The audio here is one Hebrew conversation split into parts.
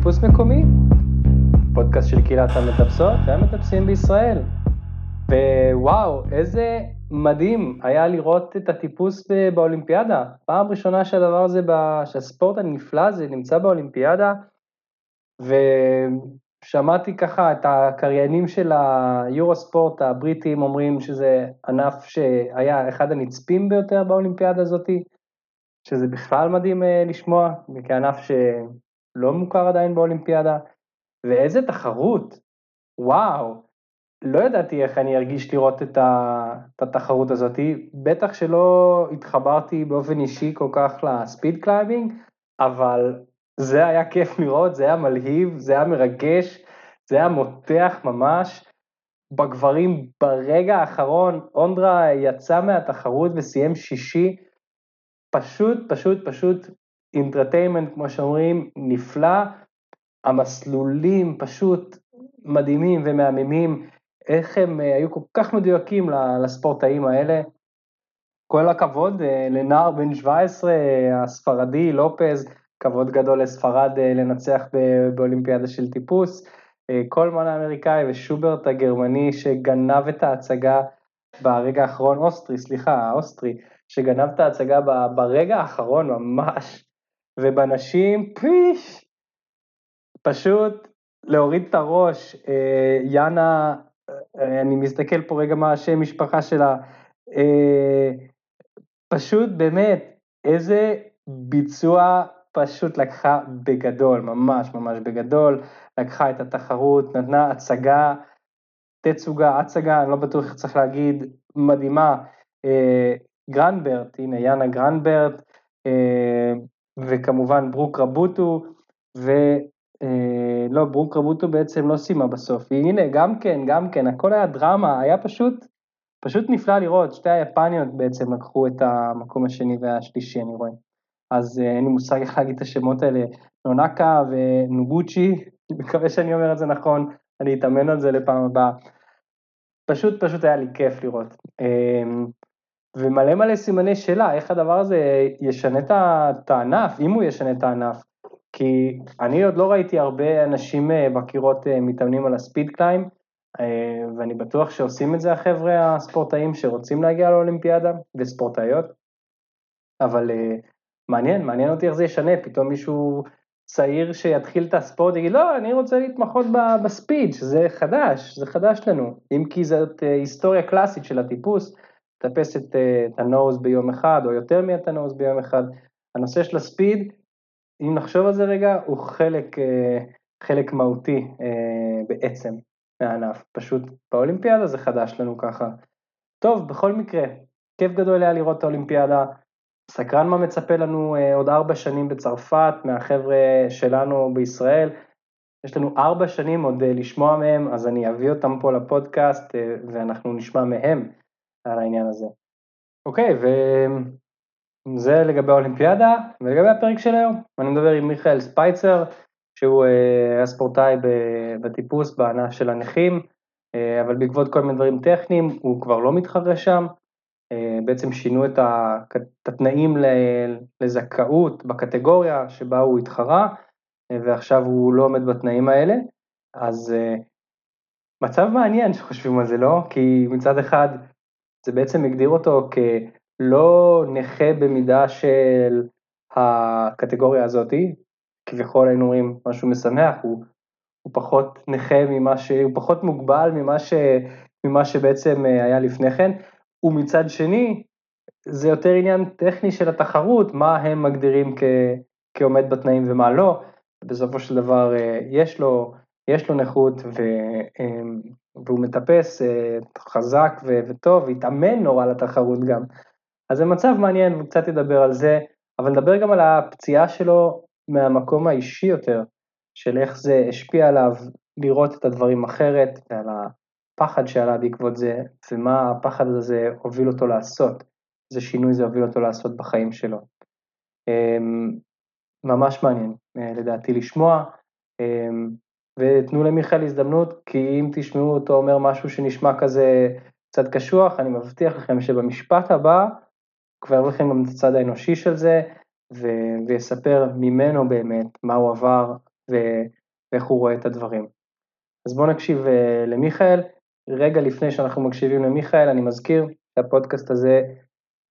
טיפוס מקומי, פודקאסט של קהילת המטפסות והמטפסים בישראל. ווואו, איזה מדהים היה לראות את הטיפוס באולימפיאדה. פעם ראשונה שהדבר הזה, שהספורט הנפלא הזה נמצא באולימפיאדה, ושמעתי ככה את הקריינים של היורו-ספורט הבריטים אומרים שזה ענף שהיה אחד הנצפים ביותר באולימפיאדה הזאתי. שזה בכלל מדהים אה, לשמוע, כענף שלא מוכר עדיין באולימפיאדה, ואיזה תחרות, וואו, לא ידעתי איך אני ארגיש לראות את, ה, את התחרות הזאת, בטח שלא התחברתי באופן אישי כל כך ל speed climbing, אבל זה היה כיף לראות, זה היה מלהיב, זה היה מרגש, זה היה מותח ממש. בגברים ברגע האחרון, אונדרה יצא מהתחרות וסיים שישי, פשוט, פשוט, פשוט אינטרטיימנט, כמו שאומרים, נפלא. המסלולים פשוט מדהימים ומהממים, איך הם אה, היו כל כך מדויקים לספורטאים האלה. כל הכבוד אה, לנער בן 17, הספרדי, לופז, כבוד גדול לספרד אה, לנצח באולימפיאדה של טיפוס. קולמן האמריקאי ושוברט הגרמני שגנב את ההצגה ברגע האחרון, אוסטרי, סליחה, האוסטרי, שגנב את ההצגה ברגע האחרון ממש, ובנשים, פיש, פשוט להוריד את הראש, אה, יאנה, אה, אני מסתכל פה רגע מה השם משפחה שלה, אה, פשוט באמת, איזה ביצוע פשוט לקחה בגדול, ממש ממש בגדול, לקחה את התחרות, נתנה הצגה, תצוגה, הצגה, אני לא בטוח איך צריך להגיד, מדהימה, גרנברט, הנה יאנה גרנברט, אה, וכמובן ברוק רבוטו, ולא, אה, ברוק רבוטו בעצם לא סיימה בסוף, הנה גם כן, גם כן, הכל היה דרמה, היה פשוט, פשוט נפלא לראות, שתי היפניות בעצם לקחו את המקום השני והשלישי, אני רואה. אז אה, אין לי מושג איך להגיד את השמות האלה, נונקה ונובוצ'י, מקווה שאני אומר את זה נכון, אני אתאמן על זה לפעם הבאה. פשוט פשוט היה לי כיף לראות. ומלא מלא סימני שאלה, איך הדבר הזה ישנה את הענף, אם הוא ישנה את הענף. כי אני עוד לא ראיתי הרבה אנשים אה, בקירות אה, מתאמנים על הספיד קליים, אה, ואני בטוח שעושים את זה החבר'ה הספורטאים שרוצים להגיע לאולימפיאדה, וספורטאיות. אבל מעניין, מעניין אותי איך זה ישנה, פתאום מישהו צעיר שיתחיל את הספורט יגיד, לא, אני רוצה להתמחות בספיד, שזה חדש, זה חדש לנו. אם כי זאת היסטוריה קלאסית של הטיפוס, לטפס את, אה, את הנוז ביום אחד, או יותר מאת הנוז ביום אחד. הנושא של הספיד, אם נחשוב על זה רגע, הוא חלק, אה, חלק מהותי אה, בעצם מהענף. פשוט באולימפיאדה זה חדש לנו ככה. טוב, בכל מקרה, כיף גדול היה לראות את האולימפיאדה. סקרן מה מצפה לנו עוד ארבע שנים בצרפת, מהחבר'ה שלנו בישראל. יש לנו ארבע שנים עוד לשמוע מהם, אז אני אביא אותם פה לפודקאסט ואנחנו נשמע מהם. על העניין הזה. אוקיי, וזה לגבי האולימפיאדה, ולגבי הפרק של היום, אני מדבר עם מיכאל ספייצר, שהוא היה אה, ספורטאי בטיפוס בענף של הנכים, אה, אבל בעקבות כל מיני דברים טכניים הוא כבר לא מתחרה שם, אה, בעצם שינו את התנאים לזכאות בקטגוריה שבה הוא התחרה, ועכשיו הוא לא עומד בתנאים האלה, אז מצב מעניין שחושבים על זה, לא? כי מצד אחד זה בעצם הגדיר אותו כלא נכה במידה של הקטגוריה הזאתי, כביכול היינו אומרים משהו משמח, הוא, הוא פחות נכה ממה ש... הוא פחות מוגבל ממה, ש, ממה שבעצם אה, היה לפני כן, ומצד שני, זה יותר עניין טכני של התחרות, מה הם מגדירים כ, כעומד בתנאים ומה לא, בסופו של דבר אה, יש לו, יש לו נכות ו, אה, והוא מטפס אה, חזק וטוב, והתאמן נורא לתחרות גם. אז זה מצב מעניין, והוא קצת ידבר על זה, אבל נדבר גם על הפציעה שלו מהמקום האישי יותר, של איך זה השפיע עליו לראות את הדברים אחרת, ועל הפחד שעלה בעקבות זה, ומה הפחד הזה הוביל אותו לעשות, איזה שינוי זה הוביל אותו לעשות בחיים שלו. אמ, ממש מעניין, אה, לדעתי, לשמוע. ותנו למיכאל הזדמנות, כי אם תשמעו אותו אומר משהו שנשמע כזה קצת קשוח, אני מבטיח לכם שבמשפט הבא כבר יבוא לכם גם את הצד האנושי של זה, ו- ויספר ממנו באמת מה הוא עבר ואיך הוא רואה את הדברים. אז בואו נקשיב uh, למיכאל. רגע לפני שאנחנו מקשיבים למיכאל, אני מזכיר שהפודקאסט הזה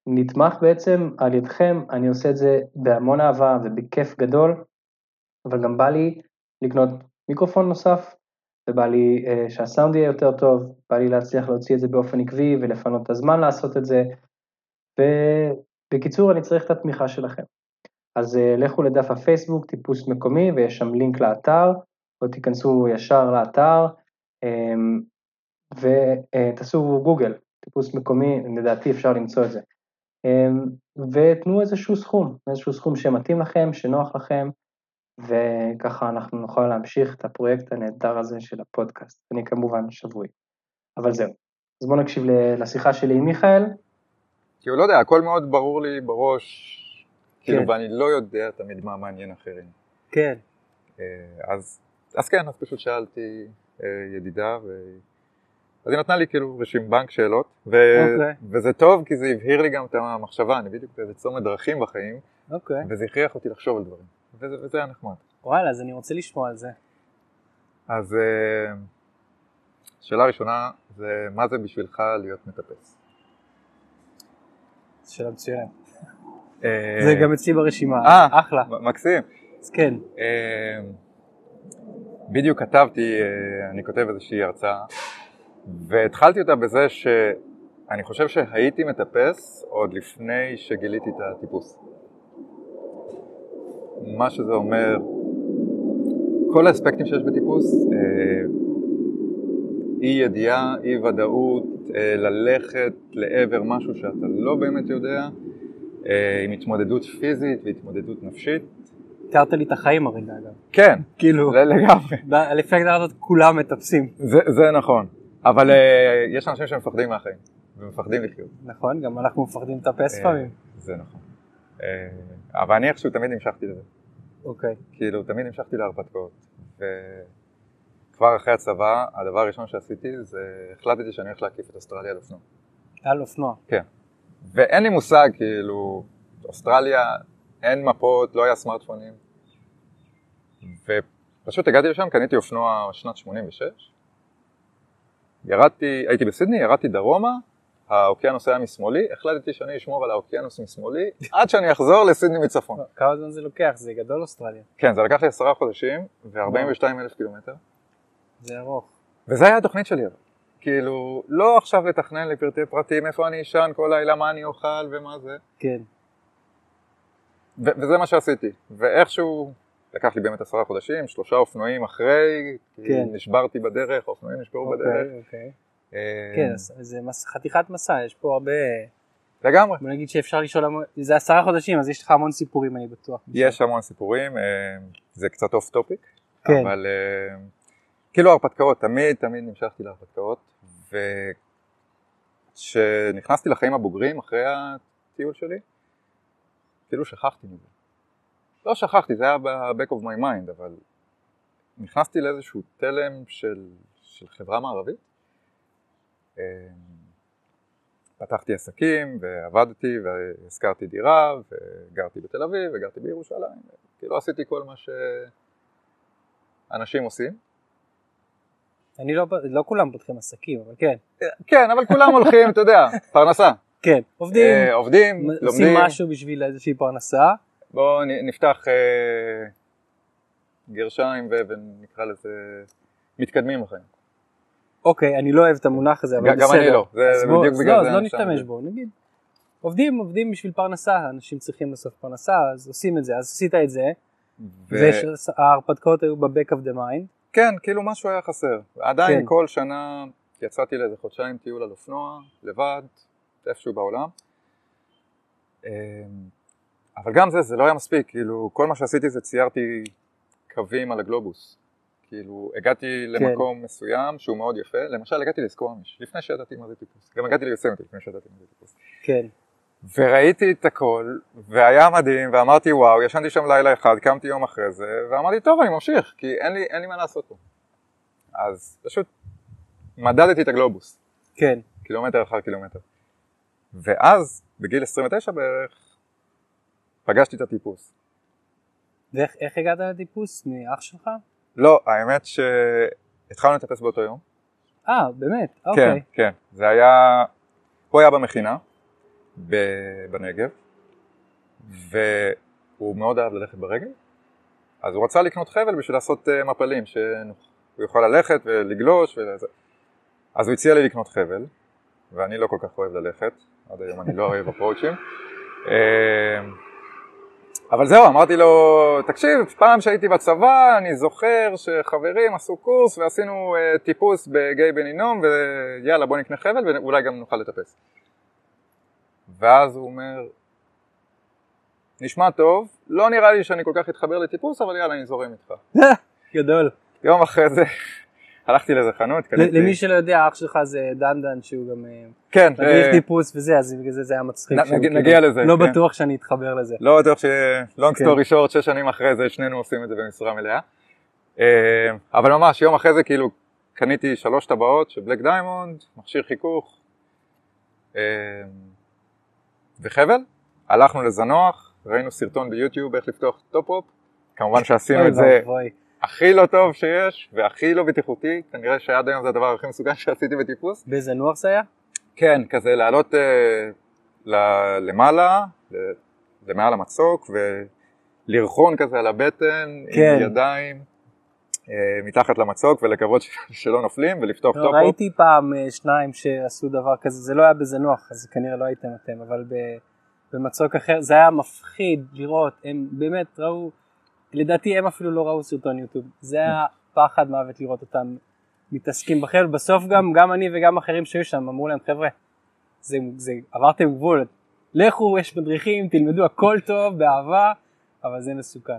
נתמך בעצם על ידכם, אני עושה את זה בהמון אהבה ובכיף גדול, אבל גם בא לי לקנות מיקרופון נוסף, ובא לי uh, שהסאונד יהיה יותר טוב, בא לי להצליח להוציא את זה באופן עקבי ולפנות את הזמן לעשות את זה, ובקיצור אני צריך את התמיכה שלכם. אז uh, לכו לדף הפייסבוק, טיפוס מקומי, ויש שם לינק לאתר, או תיכנסו ישר לאתר, um, ותעשו גוגל, טיפוס מקומי, לדעתי אפשר למצוא את זה. Um, ותנו איזשהו סכום, איזשהו סכום שמתאים לכם, שנוח לכם, וככה אנחנו נוכל להמשיך את הפרויקט הנהדר הזה של הפודקאסט. אני כמובן שבוי. אבל זהו. אז בואו נקשיב לשיחה שלי עם מיכאל. כאילו, לא יודע, הכל מאוד ברור לי בראש, כאילו, כן. ואני לא יודע תמיד מה מעניין אחרים. כן. אה, אז, אז כן, אז פשוט שאלתי אה, ידידה, ו... אז היא נתנה לי כאילו רשים בנק שאלות, ו... okay. אוקיי. וזה טוב כי זה הבהיר לי גם את המחשבה, אני בדיוק באיזה צומת דרכים בחיים, okay. אוקיי. וזה הכריח אותי לחשוב על דברים. וזה, וזה היה נחמד. וואלה, אז אני רוצה לשמוע על זה. אז אה, שאלה ראשונה זה מה זה בשבילך להיות מטפס? שאלה מצוינת. אה, זה גם אצלי ברשימה, אה, אחלה. מקסים. אז כן. בדיוק כתבתי, אני כותב איזושהי הרצאה, והתחלתי אותה בזה שאני חושב שהייתי מטפס עוד לפני שגיליתי את הטיפוס. מה שזה אומר, כל האספקטים שיש בטיפוס, אה, אי ידיעה, אי ודאות, אה, ללכת לעבר משהו שאתה לא באמת יודע, אה, עם התמודדות פיזית והתמודדות נפשית. תיארת לי את החיים הרגע אגב. כן, כאילו, לגמרי. לפי הגדרה הזאת כולם מטפסים. זה, זה נכון, אבל יש אנשים שמפחדים מהחיים ומפחדים לחיות. נכון, גם אנחנו מפחדים לטפס לפעמים. זה נכון. אבל אני איכשהו תמיד המשכתי לזה. אוקיי. Okay. כאילו, תמיד המשכתי להרפתקאות. וכבר אחרי הצבא, הדבר הראשון שעשיתי זה החלטתי שאני הולך להקיף את אוסטרליה על אופנוע. על אופנוע? כן. ואין לי מושג, כאילו, אוסטרליה, אין מפות, לא היה סמארטפונים. ופשוט הגעתי לשם, קניתי אופנוע שנת 86. ירדתי, הייתי בסידני, ירדתי דרומה, האוקיינוס היה משמאלי, החלטתי שאני אשמור על האוקיינוס משמאלי עד שאני אחזור לסידני מצפון. כמה זמן זה לוקח? זה גדול אוסטרליה. כן, זה לקח לי עשרה חודשים ו-42 אלף קילומטר. זה ארוך. וזה היה התוכנית שלי. כאילו, לא עכשיו לתכנן לפרטי פרטים, איפה אני אשן כל לילה, מה אני אוכל ומה זה. כן. וזה מה שעשיתי. ואיכשהו, לקח לי באמת עשרה חודשים, שלושה אופנועים אחרי, כן. נשברתי בדרך, האופנועים נשברו אוקיי, בדרך. אוקיי. כן, זה חתיכת מסע, יש פה הרבה... לגמרי. בוא נגיד שאפשר לשאול, זה עשרה חודשים, אז יש לך המון סיפורים, אני בטוח. יש המון סיפורים, אה, זה קצת off topic, כן. אבל אה, כאילו הרפתקאות, תמיד תמיד נמשכתי להרפתקאות, וכשנכנסתי לחיים הבוגרים אחרי הטיול שלי, כאילו שכחתי מזה. לא שכחתי, זה היה ב-back of my mind, אבל נכנסתי לאיזשהו תלם של, של חברה מערבית, אמ, פתחתי עסקים ועבדתי והזכרתי דירה וגרתי בתל אביב וגרתי בירושלים, כאילו עשיתי כל מה שאנשים עושים. אני לא, לא כולם פותחים עסקים, אבל כן. כן, אבל כולם הולכים, אתה יודע, פרנסה. כן, עובדים, אה, עובדים, לומדים. עושים משהו בשביל איזושהי פרנסה. בואו נפתח אה, גרשיים ונקרא לזה מתקדמים בחיים. אוקיי, אני לא אוהב את המונח הזה, אבל בסדר. גם אני לא, זה בדיוק בגלל לא, זה. אז לא נשתמש בו, נגיד. עובדים, עובדים בשביל פרנסה, אנשים צריכים בסוף פרנסה, אז עושים את זה, אז עשית את זה, וההרפתקאות היו ב-back of the mind. כן, כאילו משהו היה חסר. עדיין כן. כל שנה יצאתי לאיזה חודשיים טיול על אופנוע, לבד, איפשהו בעולם. אמ, אבל גם זה, זה לא היה מספיק, כאילו כל מה שעשיתי זה ציירתי קווים על הגלובוס. כאילו, הגעתי כן. למקום מסוים שהוא מאוד יפה, למשל הגעתי לסקוואמיש, לפני שידעתי מה זה טיפוס, גם הגעתי ליוסמתי לפני שידעתי מה זה טיפוס. כן. וראיתי את הכל, והיה מדהים, ואמרתי וואו, ישנתי שם לילה אחד, קמתי יום אחרי זה, ואמרתי טוב, אני ממשיך, כי אין לי, אין לי מה לעשות פה. אז פשוט מדדתי את הגלובוס. כן. קילומטר אחר קילומטר. ואז, בגיל 29 בערך, פגשתי את הטיפוס. ואיך הגעת לטיפוס? מאח שלך? לא, האמת שהתחלנו לטפס באותו יום. אה, באמת? כן, אוקיי. כן. זה היה... הוא היה במכינה בנגב, והוא מאוד אהב ללכת ברגל, אז הוא רצה לקנות חבל בשביל לעשות אה, מפלים, שהוא יוכל ללכת ולגלוש וזה. אז הוא הציע לי לקנות חבל, ואני לא כל כך אוהב ללכת, עד היום אני לא אוהב אפרוצ'ים. אבל זהו, אמרתי לו, תקשיב, פעם שהייתי בצבא, אני זוכר שחברים עשו קורס ועשינו uh, טיפוס בגיא בן הינום, ויאללה בוא נקנה חבל ואולי גם נוכל לטפס. ואז הוא אומר, נשמע טוב, לא נראה לי שאני כל כך אתחבר לטיפוס, אבל יאללה, אני זורם איתך. גדול. יום אחרי זה הלכתי לאיזה חנות, קניתי... למי שלא יודע, אח שלך זה דנדן, שהוא גם אה, כן, מדריך אה, טיפוס וזה, אז בגלל זה זה היה מצחיק. נגיע- כאילו- נגיע לזה, לא כן. בטוח שאני אתחבר לזה. לא בטוח ש... long כן. story short, שש שנים אחרי זה שנינו עושים את זה במשרה מלאה. אה, אבל ממש, יום אחרי זה כאילו קניתי שלוש טבעות של Black Diamond, מכשיר חיכוך וחבל. הלכנו לזנוח, ראינו סרטון ביוטיוב איך לפתוח top-rope. כמובן שעשינו את זה. הכי לא טוב שיש והכי לא בטיחותי, כנראה שעד היום זה הדבר הכי מסוכן שעשיתי בטיפוס. בזנוח זה היה? כן, כזה לעלות אה, ל- למעלה, ל- למעל המצוק, ולגחון כזה על הבטן, כן. עם ידיים, אה, מתחת למצוק, ולקוות שלא נופלים, ולפתוח לא, top-rope. ראיתי פעם אה, שניים שעשו דבר כזה, זה לא היה בזנוח, אז כנראה לא הייתם אתם, אבל ב- במצוק אחר זה היה מפחיד לראות, הם באמת ראו, לדעתי הם אפילו לא ראו סרטון יוטיוב, זה היה פחד מוות לראות אותם מתעסקים בחבל, בסוף גם, גם אני וגם אחרים שהיו שם אמרו להם חבר'ה, זה, זה, עברתם גבול, לכו, יש מדריכים, תלמדו הכל טוב, באהבה, אבל זה מסוכן.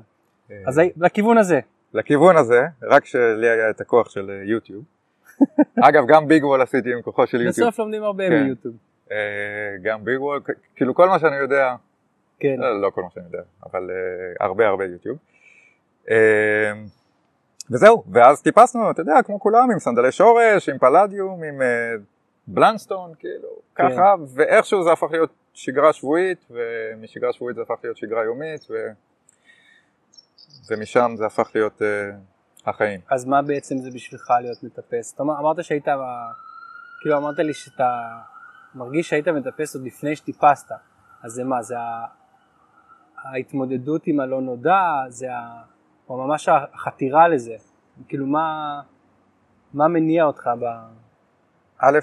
אה, אז לכיוון הזה, לכיוון הזה, רק שלי היה את הכוח של אה, יוטיוב. אגב, גם ביג וול עשיתי עם כוחו של יוטיוב. בסוף לומדים הרבה כן. מיוטיוב. אה, גם ביג וול, כאילו כל מה שאני יודע, כן. לא, לא כל מה שאני יודע, אבל uh, הרבה הרבה יוטיוב. Uh, וזהו, ואז טיפסנו, אתה יודע, כמו כולם, עם סנדלי שורש, עם פלדיום, עם uh, בלנסטון, כאילו, כן. ככה, ואיכשהו זה הפך להיות שגרה שבועית, ומשגרה שבועית זה הפך להיות שגרה יומית, ו... ומשם זה הפך להיות uh, החיים. אז מה בעצם זה בשבילך להיות מטפס? אתה אמר- אמרת שהיית, ב- כאילו אמרת לי שאתה מרגיש שהיית מטפס עוד לפני שטיפסת, אז זה מה, זה ההתמודדות עם הלא נודע, זה ה... או ממש החתירה לזה, כאילו מה, מה מניע אותך ב... א',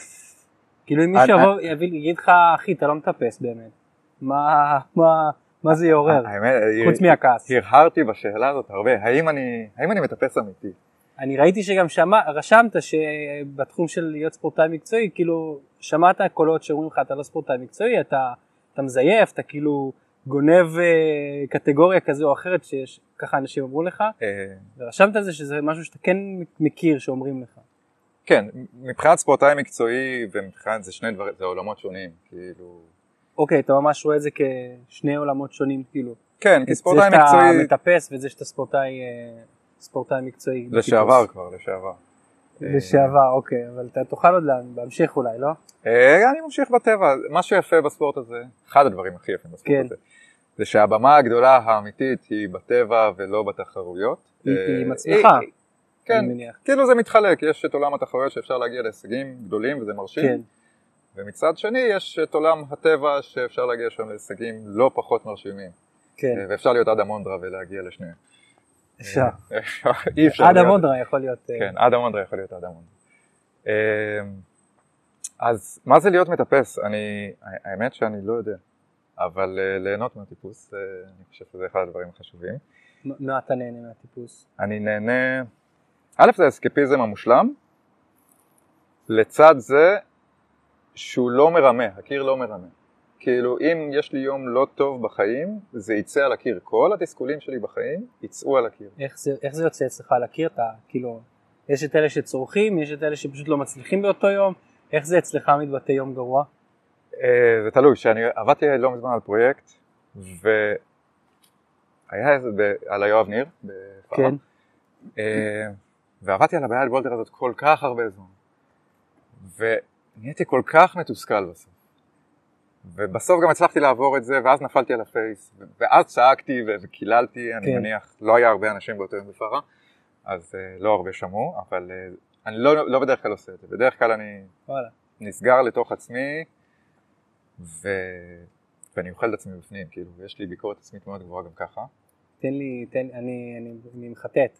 כאילו אם אני- מישהו יבוא, יביא, יגיד לך, אחי, אתה לא מטפס באמת, מה, מה, מה זה יעורר? האמת, חוץ מהכעס. הרהרתי בשאלה הזאת הרבה, האם אני, האם אני מטפס אמיתי? אני ראיתי שגם שמע, רשמת שבתחום של להיות ספורטאי מקצועי, כאילו שמעת קולות שאומרים לך אתה לא ספורטאי מקצועי, אתה, אתה מזייף, אתה כאילו גונב אה, קטגוריה כזו או אחרת שיש, ככה אנשים אמרו לך, אה, ורשמת על זה שזה משהו שאתה כן מכיר שאומרים לך. כן, מבחינת ספורטאי מקצועי ומבחינת זה שני דברים, זה עולמות שונים, כאילו... אוקיי, אתה ממש רואה את זה כשני עולמות שונים, כאילו. כן, כי את ספורטאי זה שאתה מקצועי... מטפס ואת זה שאתה ספורטאי, אה, ספורטאי מקצועי. לשעבר. כבר, לשעבר. לשעבר, אוקיי, אבל אתה תוכל עוד לה- להמשיך אולי, לא? אה, אני ממשיך בטבע, מה שיפה בספורט הזה, אחד הדברים הכי יפים בספורט כן. הזה, זה שהבמה הגדולה האמיתית היא בטבע ולא בתחרויות. היא- אה, מצליחה, כן. כאילו זה מתחלק, יש את עולם התחרויות שאפשר להגיע להישגים גדולים וזה מרשים, כן. ומצד שני יש את עולם הטבע שאפשר להגיע שם להישגים לא פחות מרשימים, כן, אה, ואפשר להיות עד המונדרה ולהגיע לשניהם. אפשר. אי אפשר. עד המונדרה יכול להיות... אה, כן, עד המונדרה יכול להיות עד המונדרה. אמ, אז מה זה להיות מטפס? אני, האמת שאני לא יודע, אבל אה, ליהנות מהטיפוס, אה, אני חושב שזה אחד הדברים החשובים. מה אתה נהנה מהטיפוס? אני נהנה, א' זה האסקפיזם המושלם, לצד זה שהוא לא מרמה, הקיר לא מרמה. כאילו אם יש לי יום לא טוב בחיים, זה יצא על הקיר. כל התסכולים שלי בחיים יצאו על הקיר. איך זה, איך זה יוצא אצלך להכיר את ה... כאילו, יש את אלה שצורכים, יש את אלה שפשוט לא מצליחים באותו יום, איך זה אצלך מתבטא יום גרוע? אה, זה תלוי, שאני עבדתי לא מזמן על פרויקט, והיה איזה, ב- על היואב ניר, בפעם, כן. אה, ועבדתי על הבעיה בולדר הזאת כל כך הרבה זמן, ונהייתי כל כך מתוסכל בסוף, ובסוף גם הצלחתי לעבור את זה, ואז נפלתי על הפייס, ואז צעקתי וקיללתי, אני כן. מניח, לא היה הרבה אנשים באותו יום בפרה, אז uh, לא הרבה שמעו, אבל uh, אני לא, לא בדרך כלל עושה את זה, בדרך כלל אני וואלה. נסגר לתוך עצמי, ו... ואני אוכל את עצמי בפנים, כאילו, יש לי ביקורת עצמית מאוד גבוהה גם ככה. תן לי, תן, אני, אני, אני מחטט.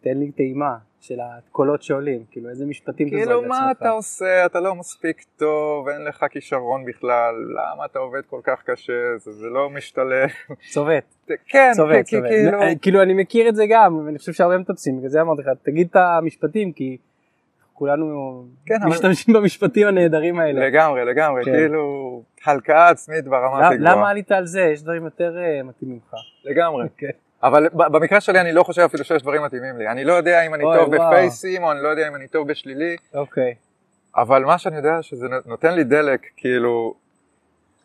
תן לי טעימה של הקולות שעולים, כאילו איזה משפטים כאילו, תזרוק מה לעצמך. אתה עושה? אתה לא מספיק טוב, אין לך כישרון בכלל, למה אתה עובד כל כך קשה? זה, זה לא משתלם. צובט, כן, צובט, צובט. כאילו... כאילו אני מכיר את זה גם, ואני חושב שהרבה מטפסים, בגלל זה אמרתי לך, תגיד את המשפטים, כי כולנו כן, אבל- משתמשים במשפטים הנהדרים האלה. לגמרי, לגמרי, כן. כאילו, הלקאה עצמית ברמה הכי גבוהה. למה עלית על זה? יש דברים יותר אה, מתאימים לך. לגמרי. כן. אבל במקרה שלי אני לא חושב אפילו שיש דברים מתאימים לי. אני לא יודע אם אני אוי, טוב וואו. בפייסים, או אני לא יודע אם אני טוב בשלילי, אוקיי. אבל מה שאני יודע שזה נות- נותן לי דלק, כאילו,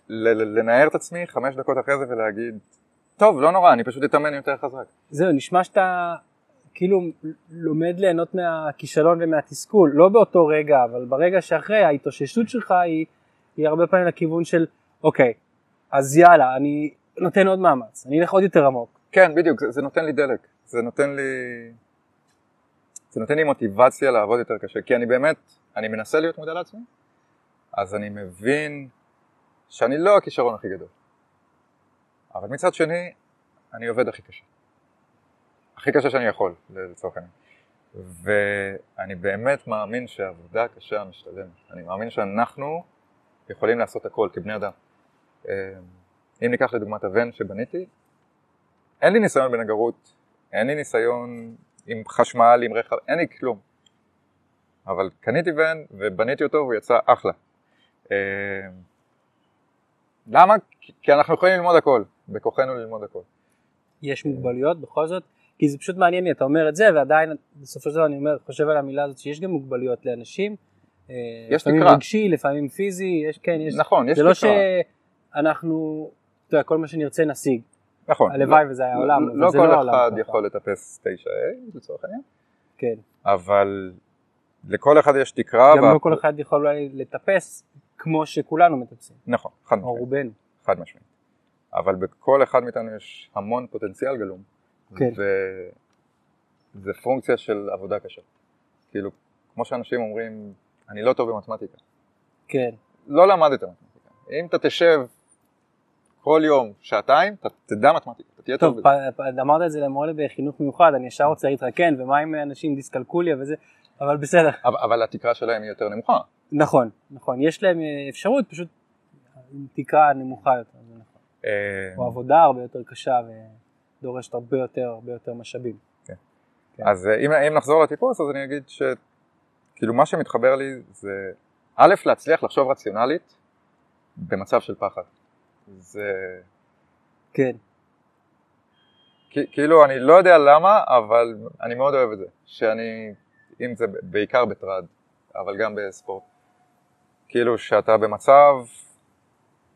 לנער את עצמי חמש דקות אחרי זה ולהגיד, טוב, לא נורא, אני פשוט אתאמן יותר חזק. זהו, נשמע שאתה כאילו לומד ליהנות מהכישלון ומהתסכול, לא באותו רגע, אבל ברגע שאחרי ההתאוששות שלך היא, היא הרבה פעמים לכיוון של, אוקיי, אז יאללה, אני נותן עוד מאמץ, אני אלך עוד יותר עמוק. כן, בדיוק, זה, זה נותן לי דלק. זה נותן לי... זה נותן לי מוטיבציה לעבוד יותר קשה, כי אני באמת, אני מנסה להיות מודע לעצמי, אז אני מבין שאני לא הכישרון הכי גדול. אבל מצד שני, אני עובד הכי קשה. הכי קשה שאני יכול, לצורך העניין. ואני באמת מאמין שעבודה קשה משתלמת. אני מאמין שאנחנו יכולים לעשות הכל כבני אדם. אה, אם ניקח לדוגמת הוון שבניתי, אין לי ניסיון בנגרות, אין לי ניסיון עם חשמל, עם רכב, אין לי כלום. אבל קניתי ון ובניתי אותו והוא יצא אחלה. אה, למה? כי אנחנו יכולים ללמוד הכל, בכוחנו ללמוד הכל. יש מוגבלויות בכל זאת, כי זה פשוט מעניין לי, אתה אומר את זה, ועדיין בסופו של דבר אני אומר, חושב על המילה הזאת שיש גם מוגבלויות לאנשים. אה, יש לפעמים תקרה. רגשי, לפעמים פיזי, יש, כן, יש, נכון, יש זה לא תקרה. שאנחנו, אתה יודע, כל מה שנרצה נשיג. נכון. הלוואי לא- וזה היה לא- העולם, אבל לא זה כל לא העולם אחד ככה. יכול לטפס 9A לצורך העניין, כן. אבל לכל אחד יש תקרה. גם וה- לא כל אחד יכול אולי לטפס כמו שכולנו מטפסים, נכון, חד או משמעית. רובנו. חד משמעית. אבל בכל אחד מאיתנו יש המון פוטנציאל גלום. כן. וזה פונקציה של עבודה קשה. כאילו, כמו שאנשים אומרים, אני לא טוב במתמטיקה. כן. לא למדת מתמטיקה. אם אתה תשב כל יום שעתיים, אתה תדע מתמטיקה, אתה תהיה טוב טוב, בזה. פ- אמרת את זה למורה בחינוך מיוחד, אני ישר רוצה להתרקן, ומה עם אנשים עם דיסקלקוליה וזה, אבל בסדר. אבל, אבל התקרה שלהם היא יותר נמוכה. נכון, נכון, יש להם אה, אפשרות, פשוט תקרה נמוכה יותר, זה נכון. אה, או עבודה הרבה יותר קשה ודורשת הרבה יותר, הרבה יותר משאבים. כן. אז אה, אם, אם נחזור לטיפוס, אז אני אגיד שכאילו מה שמתחבר לי זה א', להצליח לחשוב רציונלית במצב של פחד. זה כן, כאילו אני לא יודע למה, אבל אני מאוד אוהב את זה. שאני, אם זה בעיקר בטרד, אבל גם בספורט. כאילו שאתה במצב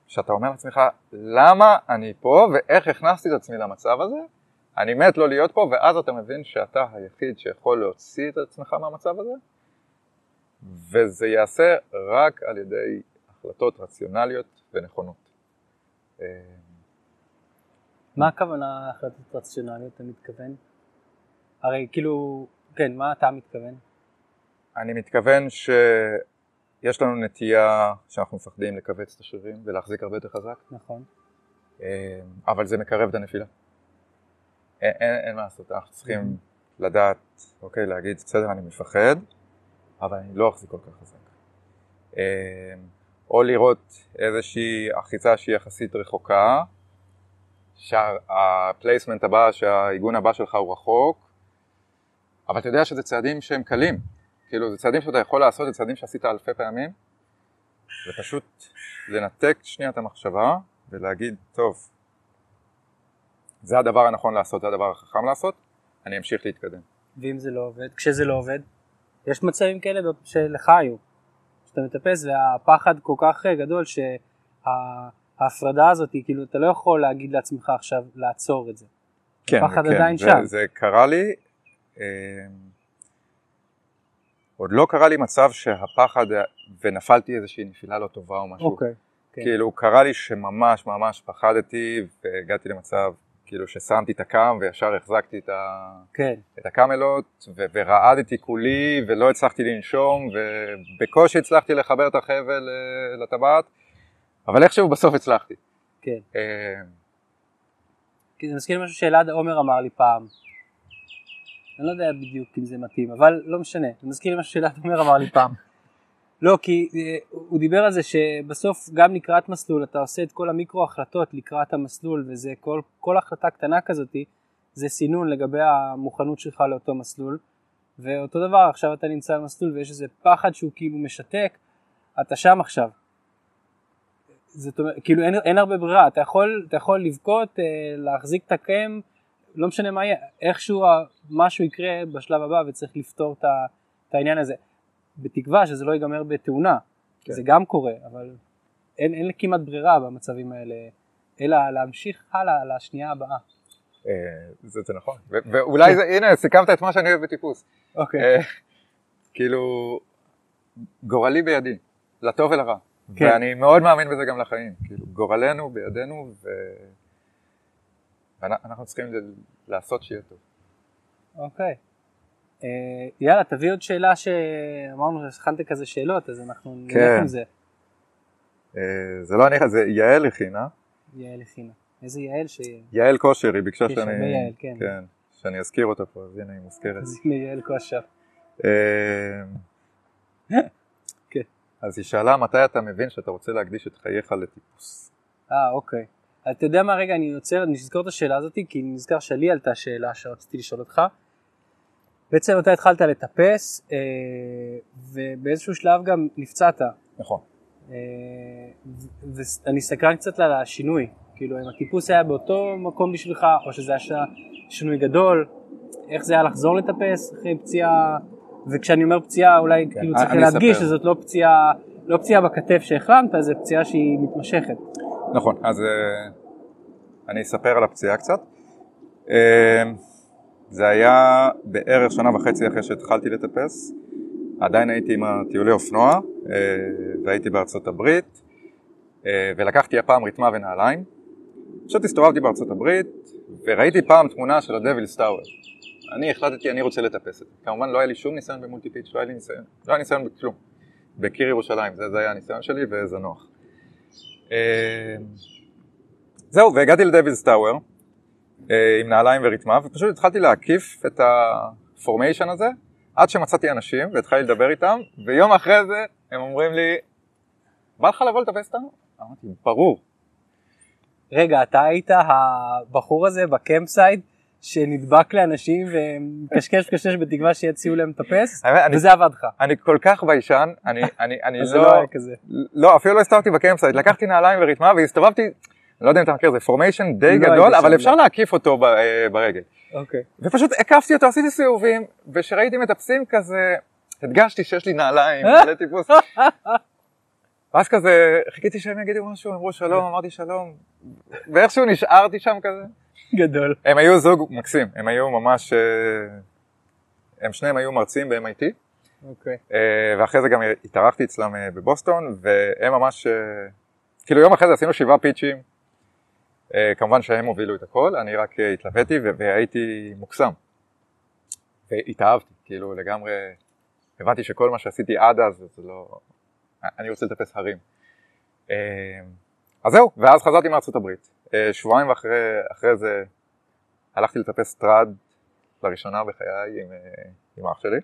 שאתה אומר לעצמך, למה אני פה ואיך הכנסתי את עצמי למצב הזה? אני מת לא להיות פה, ואז אתה מבין שאתה היחיד שיכול להוציא את עצמך מהמצב הזה, וזה ייעשה רק על ידי החלטות רציונליות ונכונות. מה הכוונה החלטות רציונליות, אתה מתכוון? הרי כאילו, כן, מה אתה מתכוון? אני מתכוון שיש לנו נטייה שאנחנו מפחדים לכווץ את השרירים ולהחזיק הרבה יותר חזק, נכון. אה, אבל זה מקרב את הנפילה. אין, אין, אין מה לעשות, אנחנו צריכים לדעת, אוקיי, להגיד, בסדר, אני מפחד, אבל אני לא אחזיק כל כך חזק. אה, או לראות איזושהי אחיזה שהיא יחסית רחוקה, שה placement הבא, שהעיגון הבא שלך הוא רחוק, אבל אתה יודע שזה צעדים שהם קלים. כאילו, זה צעדים שאתה יכול לעשות, זה צעדים שעשית אלפי פעמים, ופשוט לנתק שנייה את המחשבה ולהגיד, טוב, זה הדבר הנכון לעשות, זה הדבר החכם לעשות, אני אמשיך להתקדם. ואם זה לא עובד, כשזה לא עובד, יש מצבים כאלה שלך היו, שאתה מטפס והפחד כל כך גדול שההפרדה הזאת, כאילו אתה לא יכול להגיד לעצמך עכשיו לעצור את זה. הפחד עדיין זה, שם. זה קרה לי, אה, עוד לא קרה לי מצב שהפחד, ונפלתי איזושהי נפילה לא טובה או משהו, אוקיי. כן. כאילו קרה לי שממש ממש פחדתי והגעתי למצב כאילו ששמתי את הקאם וישר החזקתי את, ה... כן. את הקאמלות ו... ורעדתי כולי ולא הצלחתי לנשום ובקושי הצלחתי לחבר את החבל אה, לטבעת אבל איכשהו בסוף הצלחתי. כן. אה... כי זה מזכיר משהו שאלעד עומר אמר לי פעם. אני לא יודע בדיוק אם זה מתאים אבל לא משנה זה מזכיר לי משהו שאלעד עומר אמר לי פעם. לא, כי אה, הוא דיבר על זה שבסוף גם לקראת מסלול אתה עושה את כל המיקרו החלטות לקראת המסלול וזה כל, כל החלטה קטנה כזאתי זה סינון לגבי המוכנות שלך לאותו מסלול ואותו דבר עכשיו אתה נמצא על מסלול ויש איזה פחד שהוא כאילו משתק אתה שם עכשיו. זאת אומרת, כאילו אין, אין הרבה ברירה, אתה יכול, אתה יכול לבכות, אה, להחזיק את הקם, לא משנה מה יהיה, איכשהו משהו יקרה בשלב הבא וצריך לפתור את העניין הזה. בתקווה שזה לא ייגמר בתאונה, כן. זה גם קורה, אבל אין, אין כמעט ברירה במצבים האלה, אלא להמשיך הלאה לשנייה הבאה. אה, זה, זה נכון, ואולי זה, הנה סיכמת את מה שאני אוהב בטיפוס. אוקיי. אה, כאילו, גורלי בידי, לטוב ולרע. כן. ואני מאוד מאמין בזה גם לחיים, כאילו גורלנו בידינו ו... ואנחנו צריכים לעשות שיהיה טוב. אוקיי. אה, יאללה, תביא עוד שאלה שאמרנו שהכנת כזה שאלות, אז אנחנו נלך כן. עם זה. אה, זה לא אני, זה יעל הכינה. יעל הכינה. איזה יעל ש... יעל כושר, היא ביקשה שאני... יעל, כן. כן, שאני אזכיר אותה פה, אז הנה היא מוזכרת. אז הנה יעל כושר. אה, כן. אז היא שאלה מתי אתה מבין שאתה רוצה להקדיש את חייך לטיפוס. אה, אוקיי. אתה יודע מה, רגע, אני רוצה, אני אזכור את השאלה הזאת, כי אני נזכר שלי עלתה שאלה שרציתי לשאול אותך. בעצם אתה התחלת לטפס אה, ובאיזשהו שלב גם נפצעת. נכון. אה, ואני סקרן קצת על השינוי, כאילו אם הטיפוס היה באותו מקום בשבילך או שזה היה שינוי גדול, איך זה היה לחזור לטפס אחרי פציעה, וכשאני אומר פציעה אולי כן, כאילו צריך להדגיש שזאת לא פציעה, לא פציעה בכתף שהחרמת, זה פציעה שהיא מתמשכת. נכון, אז אה, אני אספר על הפציעה קצת. זה היה בערך שנה וחצי אחרי שהתחלתי לטפס, עדיין הייתי עם הטיולי אופנוע אה, והייתי בארצות הברית אה, ולקחתי הפעם רתמה ונעליים. פשוט הסתובבתי בארצות הברית וראיתי פעם תמונה של הדביל סטאוור. אני החלטתי אני רוצה לטפס את זה. כמובן לא היה לי שום ניסיון במולטי פיץ', לא היה לי ניסיון, לא היה ניסיון בכלום. בקיר ירושלים, זה, זה היה הניסיון שלי וזה נוח. זהו, והגעתי לדביל סטאוור אה, עם נעליים ורתמה, ופשוט התחלתי להקיף את הפורמיישן הזה, עד שמצאתי אנשים והתחלתי לדבר איתם, ויום אחרי זה הם אומרים לי, בא לך לבוא לטפס איתנו? אמרתי, ברור. רגע, אתה היית הבחור הזה ב campsite שנדבק לאנשים ומקשקש קשקש בתקווה שיציעו להם לטפס, וזה עבד לך. אני כל כך ביישן, אני, אני, אני לא... לא היה כזה. לא, אפילו לא הסתובבתי ב campsite, לקחתי נעליים ורתמה והסתובבתי לא יודע אם אתה מכיר, זה formation די לא גדול, אבל אפשר להקיף אותו אה, ברגל. אוקיי. ופשוט הקפתי אותו, עשיתי סיבובים, וכשראיתי מטפסים כזה, הדגשתי שיש לי נעליים, מלא טיפוס. ואז כזה, חיכיתי שהם יגידו משהו, אמרו שלום, אמרתי שלום, ואיכשהו נשארתי שם כזה. גדול. הם היו זוג מקסים, הם היו ממש, אה, הם שניהם היו מרצים ב-MIT. אוקיי. אה, ואחרי זה גם התארחתי אצלם בבוסטון, והם ממש, כאילו יום אחרי זה עשינו שבעה פיצ'ים, כמובן שהם הובילו את הכל, אני רק אה, התלוויתי והייתי מוקסם. והתאהבתי, כאילו לגמרי, הבנתי שכל מה שעשיתי עד אז זה לא... אני רוצה לטפס הרים. אה, אז זהו, ואז חזרתי מארצות הברית. שבועיים אחרי, אחרי זה הלכתי לטפס טראד לראשונה בחיי עם, עם אח שלי,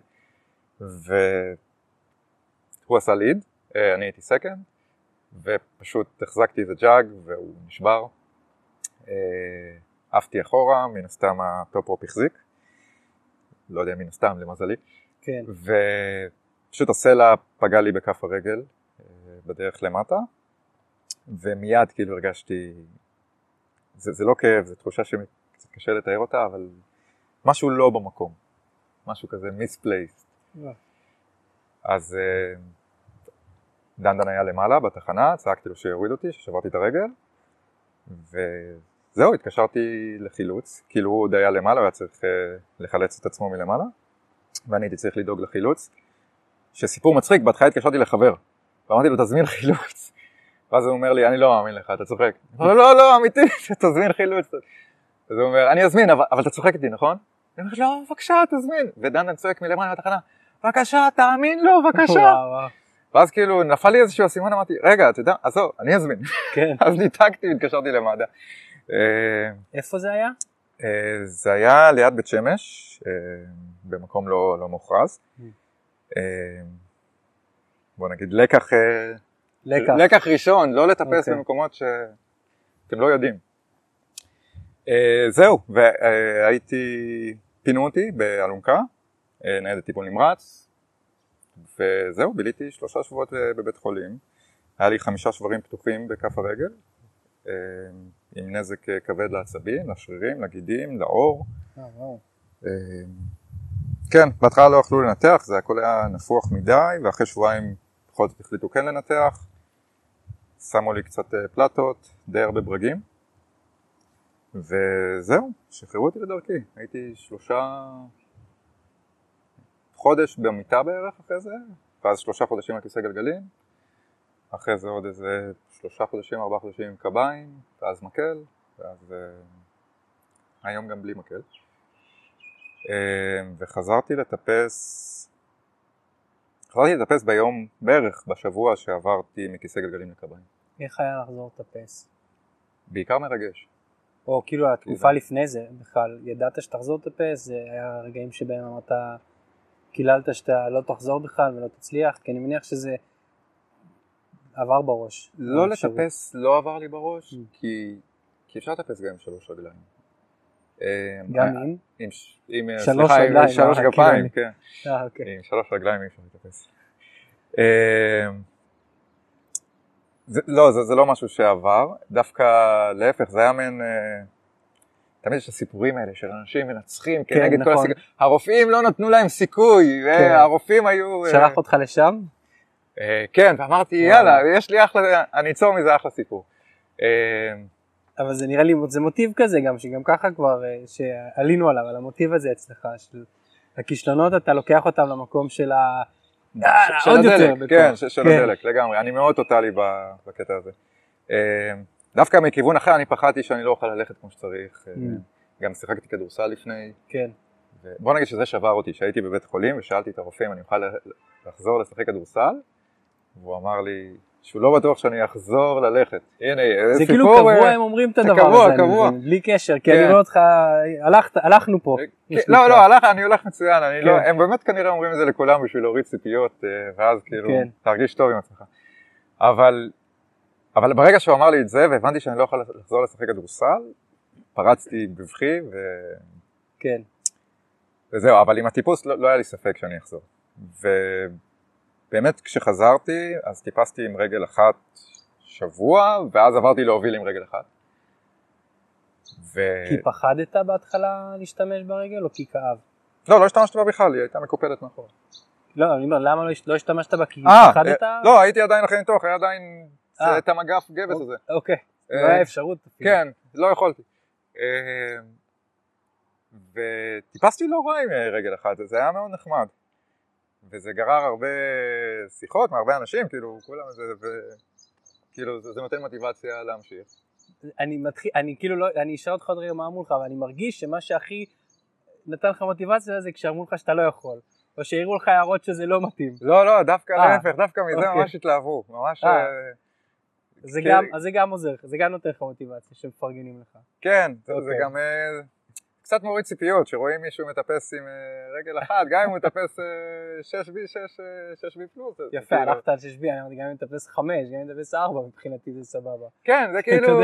והוא עשה ליד, אני הייתי סקנד, ופשוט החזקתי איזה jug והוא נשבר. אה, עפתי אחורה, מן הסתם ה top-rope החזיק, לא יודע, מן הסתם, למזלי. כן. ופשוט הסלע פגע לי בכף הרגל אה, בדרך למטה, ומיד כאילו הרגשתי, זה, זה לא כאב, זו תחושה שקצת קשה לתאר אותה, אבל משהו לא במקום, משהו כזה misplaced. Yeah. אז אה, דנדן היה למעלה בתחנה, צעקתי לו שיוריד אותי, ששברתי את הרגל, ו... זהו, התקשרתי לחילוץ, כאילו הוא עוד היה למעלה, הוא היה צריך uh, לחלץ את עצמו מלמעלה, ואני הייתי צריך לדאוג לחילוץ. שסיפור מצחיק, בהתחלה התקשרתי לחבר, ואמרתי לו תזמין חילוץ. ואז הוא אומר לי, אני לא מאמין לך, אתה צוחק. אומר, לא, לא, אמיתי, תזמין חילוץ. אז הוא אומר, אני אזמין, אבל, אבל אתה צוחק איתי, נכון? אני אומר, לא, בבקשה, תזמין. ודן צועק מלמעלה מהתחנה, בבקשה, תאמין לו, בבקשה. ואז כאילו נפל לי איזשהו אסימון, אמרתי, רגע, אתה יודע, עזוב, אני אזמין. כן. אז ניתקתי והתקשרתי למד"א. אה, איפה זה היה? אה, זה היה ליד בית שמש, אה, במקום לא, לא מוכרז. Mm. בוא נגיד לקח, לקח. לקח ראשון, לא לטפס אוקיי. במקומות שאתם לא יודעים. זהו, והייתי, פינו אותי באלונקה, ניידת טיפול נמרץ, וזהו, ביליתי שלושה שבועות בבית חולים. היה לי חמישה שברים פתוחים בכף הרגל, עם נזק אה, כבד לעצבים, לשרירים, לגידים, לעור. אה. אה, כן, בהתחלה לא יכלו לנתח, זה הכל היה נפוח מדי, ואחרי שבועיים בכל זאת החליטו כן לנתח. שמו לי קצת אה, פלטות, די הרבה ברגים, וזהו, שחררו אותי לדרכי. הייתי שלושה חודש במיטה בערך אחרי זה, ואז שלושה חודשים על כיסא גלגלים, אחרי זה עוד איזה שלושה חודשים, ארבעה חודשים עם קביים, ואז מקל, ואז אה, היום גם בלי מקל. אה, וחזרתי לטפס, חזרתי לטפס ביום, בערך בשבוע שעברתי מכיסא גלגלים לקביים. איך היה לחזור לטפס? בעיקר מרגש. או כאילו התקופה זה- לפני זה בכלל, ידעת שתחזור לטפס? זה היה רגעים שבהם אמרת, קיללת שאתה לא תחזור בכלל ולא תצליח? כי אני מניח שזה עבר בראש. לא האפשרות. לטפס לא עבר לי בראש, Mm. כי, כי אפשר לטפס גם עם שלוש רגליים. אה, גם אה? עם, עם אה, שלוש רגליים, שלוש אה, גפיים, כן. אה, אוקיי. עם שלוש רגליים אי אפשר לטפס. אה, זה, לא, זה, זה לא משהו שעבר, דווקא להפך, זה היה מעין... אה, תמיד יש את הסיפורים האלה של אנשים מנצחים כן, כנגד כל נכון. הסיכוי. הרופאים לא נתנו להם סיכוי, כן. הרופאים היו... אה, שלח אותך לשם? אה, כן, ואמרתי. יאללה, יש לי אחלה, אני אצור מזה אחלה סיפור. אה, אבל זה נראה לי, זה מוטיב כזה גם, שגם ככה כבר, אה, שעלינו עליו, על המוטיב הזה אצלך, של הכישלונות, אתה לוקח אותם למקום של ה... של הדלק. כן, של, כן. הדלק, לגמרי, אני מאוד טוטאלי בקטע הזה. דווקא מכיוון אחר, אני פחדתי שאני לא אוכל ללכת כמו שצריך. Mm. גם שיחקתי כדורסל לפני, כן. בוא נגיד שזה שבר אותי, שהייתי בבית חולים ושאלתי את הרופא אם אני אוכל לחזור לשחק כדורסל, והוא אמר לי שהוא לא בטוח שאני אחזור ללכת. הנה, זה סיפור... כאילו קבוע אה, הם אומרים את זה הדבר קבוע, הזה, קבוע. מבין, בלי קשר, כי כן. אני רואה אותך, הלכת, הלכנו פה. כן, יש לא, לא. הלך, אני הולך מצוין, אני לא, כן. הם באמת כנראה אומרים את זה לכולם בשביל להוריד ציפיות, אה, ואז כאילו, כן. להרגיש טוב עם עצמך. אבל, אבל ברגע שהוא אמר לי את זה, והבנתי שאני לא יכול לחזור לשחק כדורסל, פרצתי בבכי, ו... כן. וזהו, אבל עם הטיפוס לא, לא היה לי ספק שאני אחזור. ובאמת כשחזרתי, אז טיפסתי עם רגל אחת שבוע, ואז עברתי להוביל עם רגל אחת. ו... כי פחדת בהתחלה להשתמש ברגל או כי כאב? לא, לא השתמשתי בה בכלל, היא הייתה מקופלת מאחורה. לא, אני אומר, למה לא לא השתמשת בה? כי אה, פחדת? אה, לא, הייתי עדיין אחרי ניתוח, היה עדיין אה. את המגף גבס הזה. אוקיי, לא היה אפשרות. כן, לא יכולתי. וטיפסתי לא רע עם רגל אחת, זה היה מאוד נחמד. וזה גרר הרבה שיחות מהרבה אנשים, כאילו, כולם, זה, ו... כאילו, זה, זה נותן מוטיבציה להמשיך. אני מתחיל, אני כאילו לא, אני אשאל אותך עוד רגע מה אמרו לך, אבל אני מרגיש שמה שהכי נתן לך מוטיבציה זה כשאמרו לך שאתה לא יכול, או שהעירו לך הערות שזה לא מתאים. לא, לא, דווקא אה, להפך, דווקא מזה אוקיי. ממש התלהבו, ממש... אה. אה, זה כן. גם, אז זה גם עוזר זה גם נותן לך מוטיבציה שמפרגנים לך. כן, זה, זה אוקיי. גם קצת מוריד ציפיות, שרואים מישהו מטפס עם אה, רגל אחת, גם אם הוא מטפס 6 בי 6 בי פלוס. יפה, הלכת על 6 בי, אני אמרתי גם אם תטפס 5, גם אם תטפס 4, מבחינתי זה סבבה. כן, זה כאילו...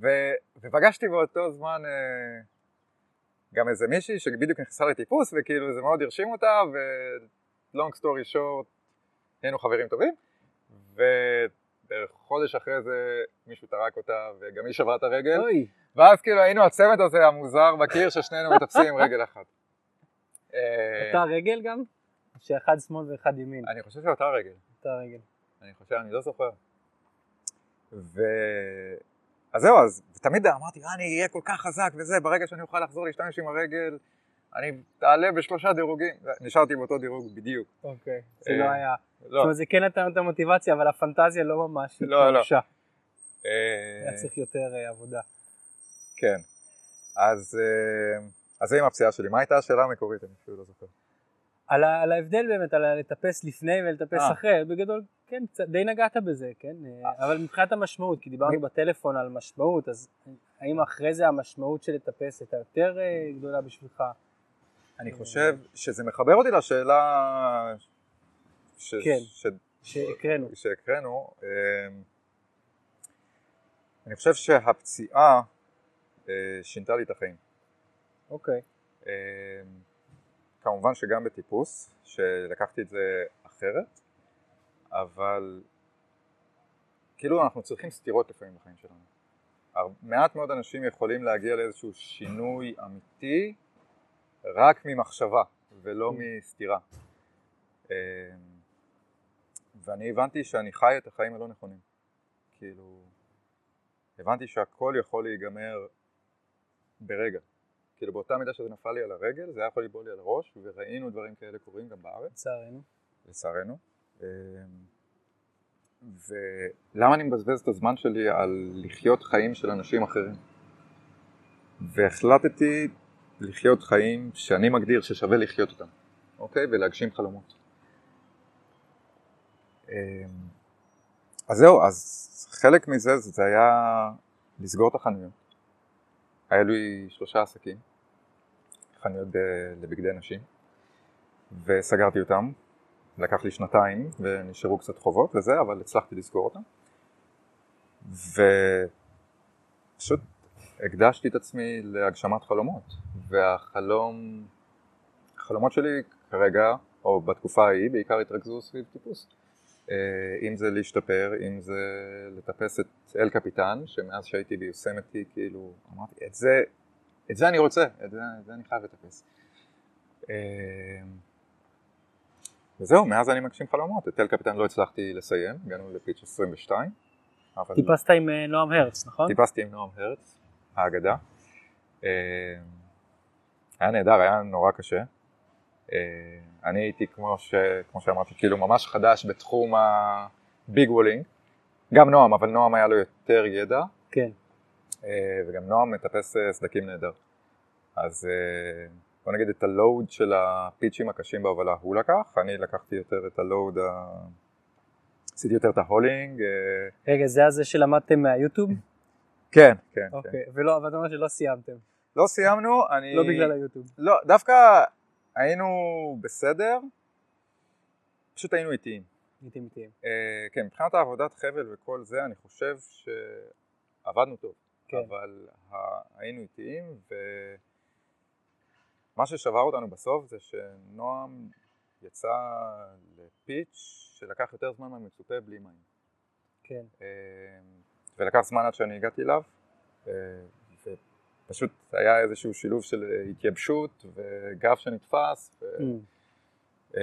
ו- ופגשתי באותו זמן אה, גם איזה מישהי שבדיוק נכנסה לטיפוס, וכאילו זה מאוד הרשים אותה, ו-long story short, היינו חברים טובים, ובערך חודש אחרי זה מישהו טרק אותה, וגם היא שברה את הרגל, אוי, ואז כאילו היינו הצוות הזה המוזר בקיר ששנינו מטפסים רגל אחת. אה, אותה רגל גם? שאחד שמאל ואחד ימין, אני חושב שאותה רגל. אותה רגל. אני חושב, אני לא זוכר. ו... אז זהו, אז תמיד אמרתי, "אה, אני אהיה כל כך חזק וזה, ברגע שאני אוכל לחזור להשתמש עם הרגל, אני תעלה בשלושה דירוגים, נשארתי באותו דירוג בדיוק. אוקיי, זה לא אה, היה, זאת לא, אומרת זה כן נתן את המוטיבציה, אבל הפנטזיה לא ממש לא, לא. אה, היה צריך יותר אה, עבודה. כן. אז אה, אז זה עם הפציעה שלי. מה הייתה השאלה המקורית? אני אפילו לא זוכר. על, ה- על ההבדל באמת, על הלטפס לפני ולטפס אה. אחרי, בגדול, כן, קצת, די נגעת בזה, כן, אה, אבל מבחינת המשמעות, כי דיברנו בטלפון על משמעות, אז האם אחרי זה המשמעות של לטפס הייתה יותר אה, גדולה בשבילך? אני חושב שזה מחבר אותי לשאלה ש- כן. ש- שהקראנו. שהקראנו. אה, אני חושב שהפציעה אה, שינתה לי את החיים. אוקיי, אה, כמובן שגם בטיפוס, שלקחתי את זה אחרת, אבל כאילו אנחנו צריכים סתירות לפעמים בחיים שלנו. מעט מאוד אנשים יכולים להגיע לאיזשהו שינוי אמיתי רק ממחשבה ולא מסתירה. אה, ואני הבנתי שאני חי את החיים הלא נכונים. כאילו, הבנתי שהכל יכול להיגמר ברגע. כאילו באותה מידה שזה נפל לי על הרגל, זה היה יכול ליפול לי על הראש, וראינו דברים כאלה קורים גם בארץ, לצערנו. לצערנו. אמ, ולמה אני מבזבז את הזמן שלי על לחיות חיים של אנשים אחרים? והחלטתי לחיות חיים שאני מגדיר ששווה לחיות אותם, אוקיי? ולהגשים חלומות. אמ, אז זהו, אז חלק מזה זה היה לסגור את החנויות. היה לי שלושה עסקים, חנויות ב- לבגדי נשים, וסגרתי אותם. לקח לי שנתיים ונשארו קצת חובות וזה, אבל הצלחתי לסגור אותם. ופשוט הקדשתי את עצמי להגשמת חלומות, והחלום, החלומות שלי כרגע, או בתקופה ההיא, בעיקר התרכזו סביב טיפוס. אה, אם זה להשתפר, אם זה לטפס את אל קפיטן, שמאז שהייתי ביוסמתי, כאילו, אמרתי, את זה, את זה אני רוצה, את זה, את זה אני חייב לטפס. אה, וזהו, מאז אני מגשים חלומות, את אל קפיטן לא הצלחתי לסיים, הגענו לפיץ' 22, אבל טיפסת עם אה, נועם הרץ, נכון? טיפסתי עם נועם הרץ, האגדה. היה נהדר, היה נורא קשה. אה, אני הייתי, כמו, ש... כמו שאמרתי, כאילו ממש חדש בתחום ה big walling. גם נועם, אבל נועם היה לו יותר ידע, כן. אה, וגם נועם מטפס אה, סדקים נהדר. אז בוא נגיד את ה load של הפיצ'ים הקשים בהובלה הוא לקח, אני לקחתי יותר את ה load, ה... עשיתי יותר את ה hauling. רגע, זה הזה שלמדתם מהיוטיוב? כן, כן, כן. אוקיי, ולא, אבל אתה אומר שלא סיימתם. לא סיימנו, אני... לא בגלל היוטיוב. לא, דווקא היינו בסדר, פשוט היינו איטיים. הייתם איטיים. אה, כן, מבחינת העבודת חבל וכל זה, אני חושב שעבדנו טוב. כן. אבל ה... היינו איטיים, ומה ששבר אותנו בסוף זה שנועם יצא לפיץ' שלקח יותר זמן מהמצופה בלי מים. כן. אה, ולקח זמן עד שאני הגעתי אליו, אה, ופשוט היה איזשהו שילוב של התייבשות וגב שנתפס, ו... Mm. אה,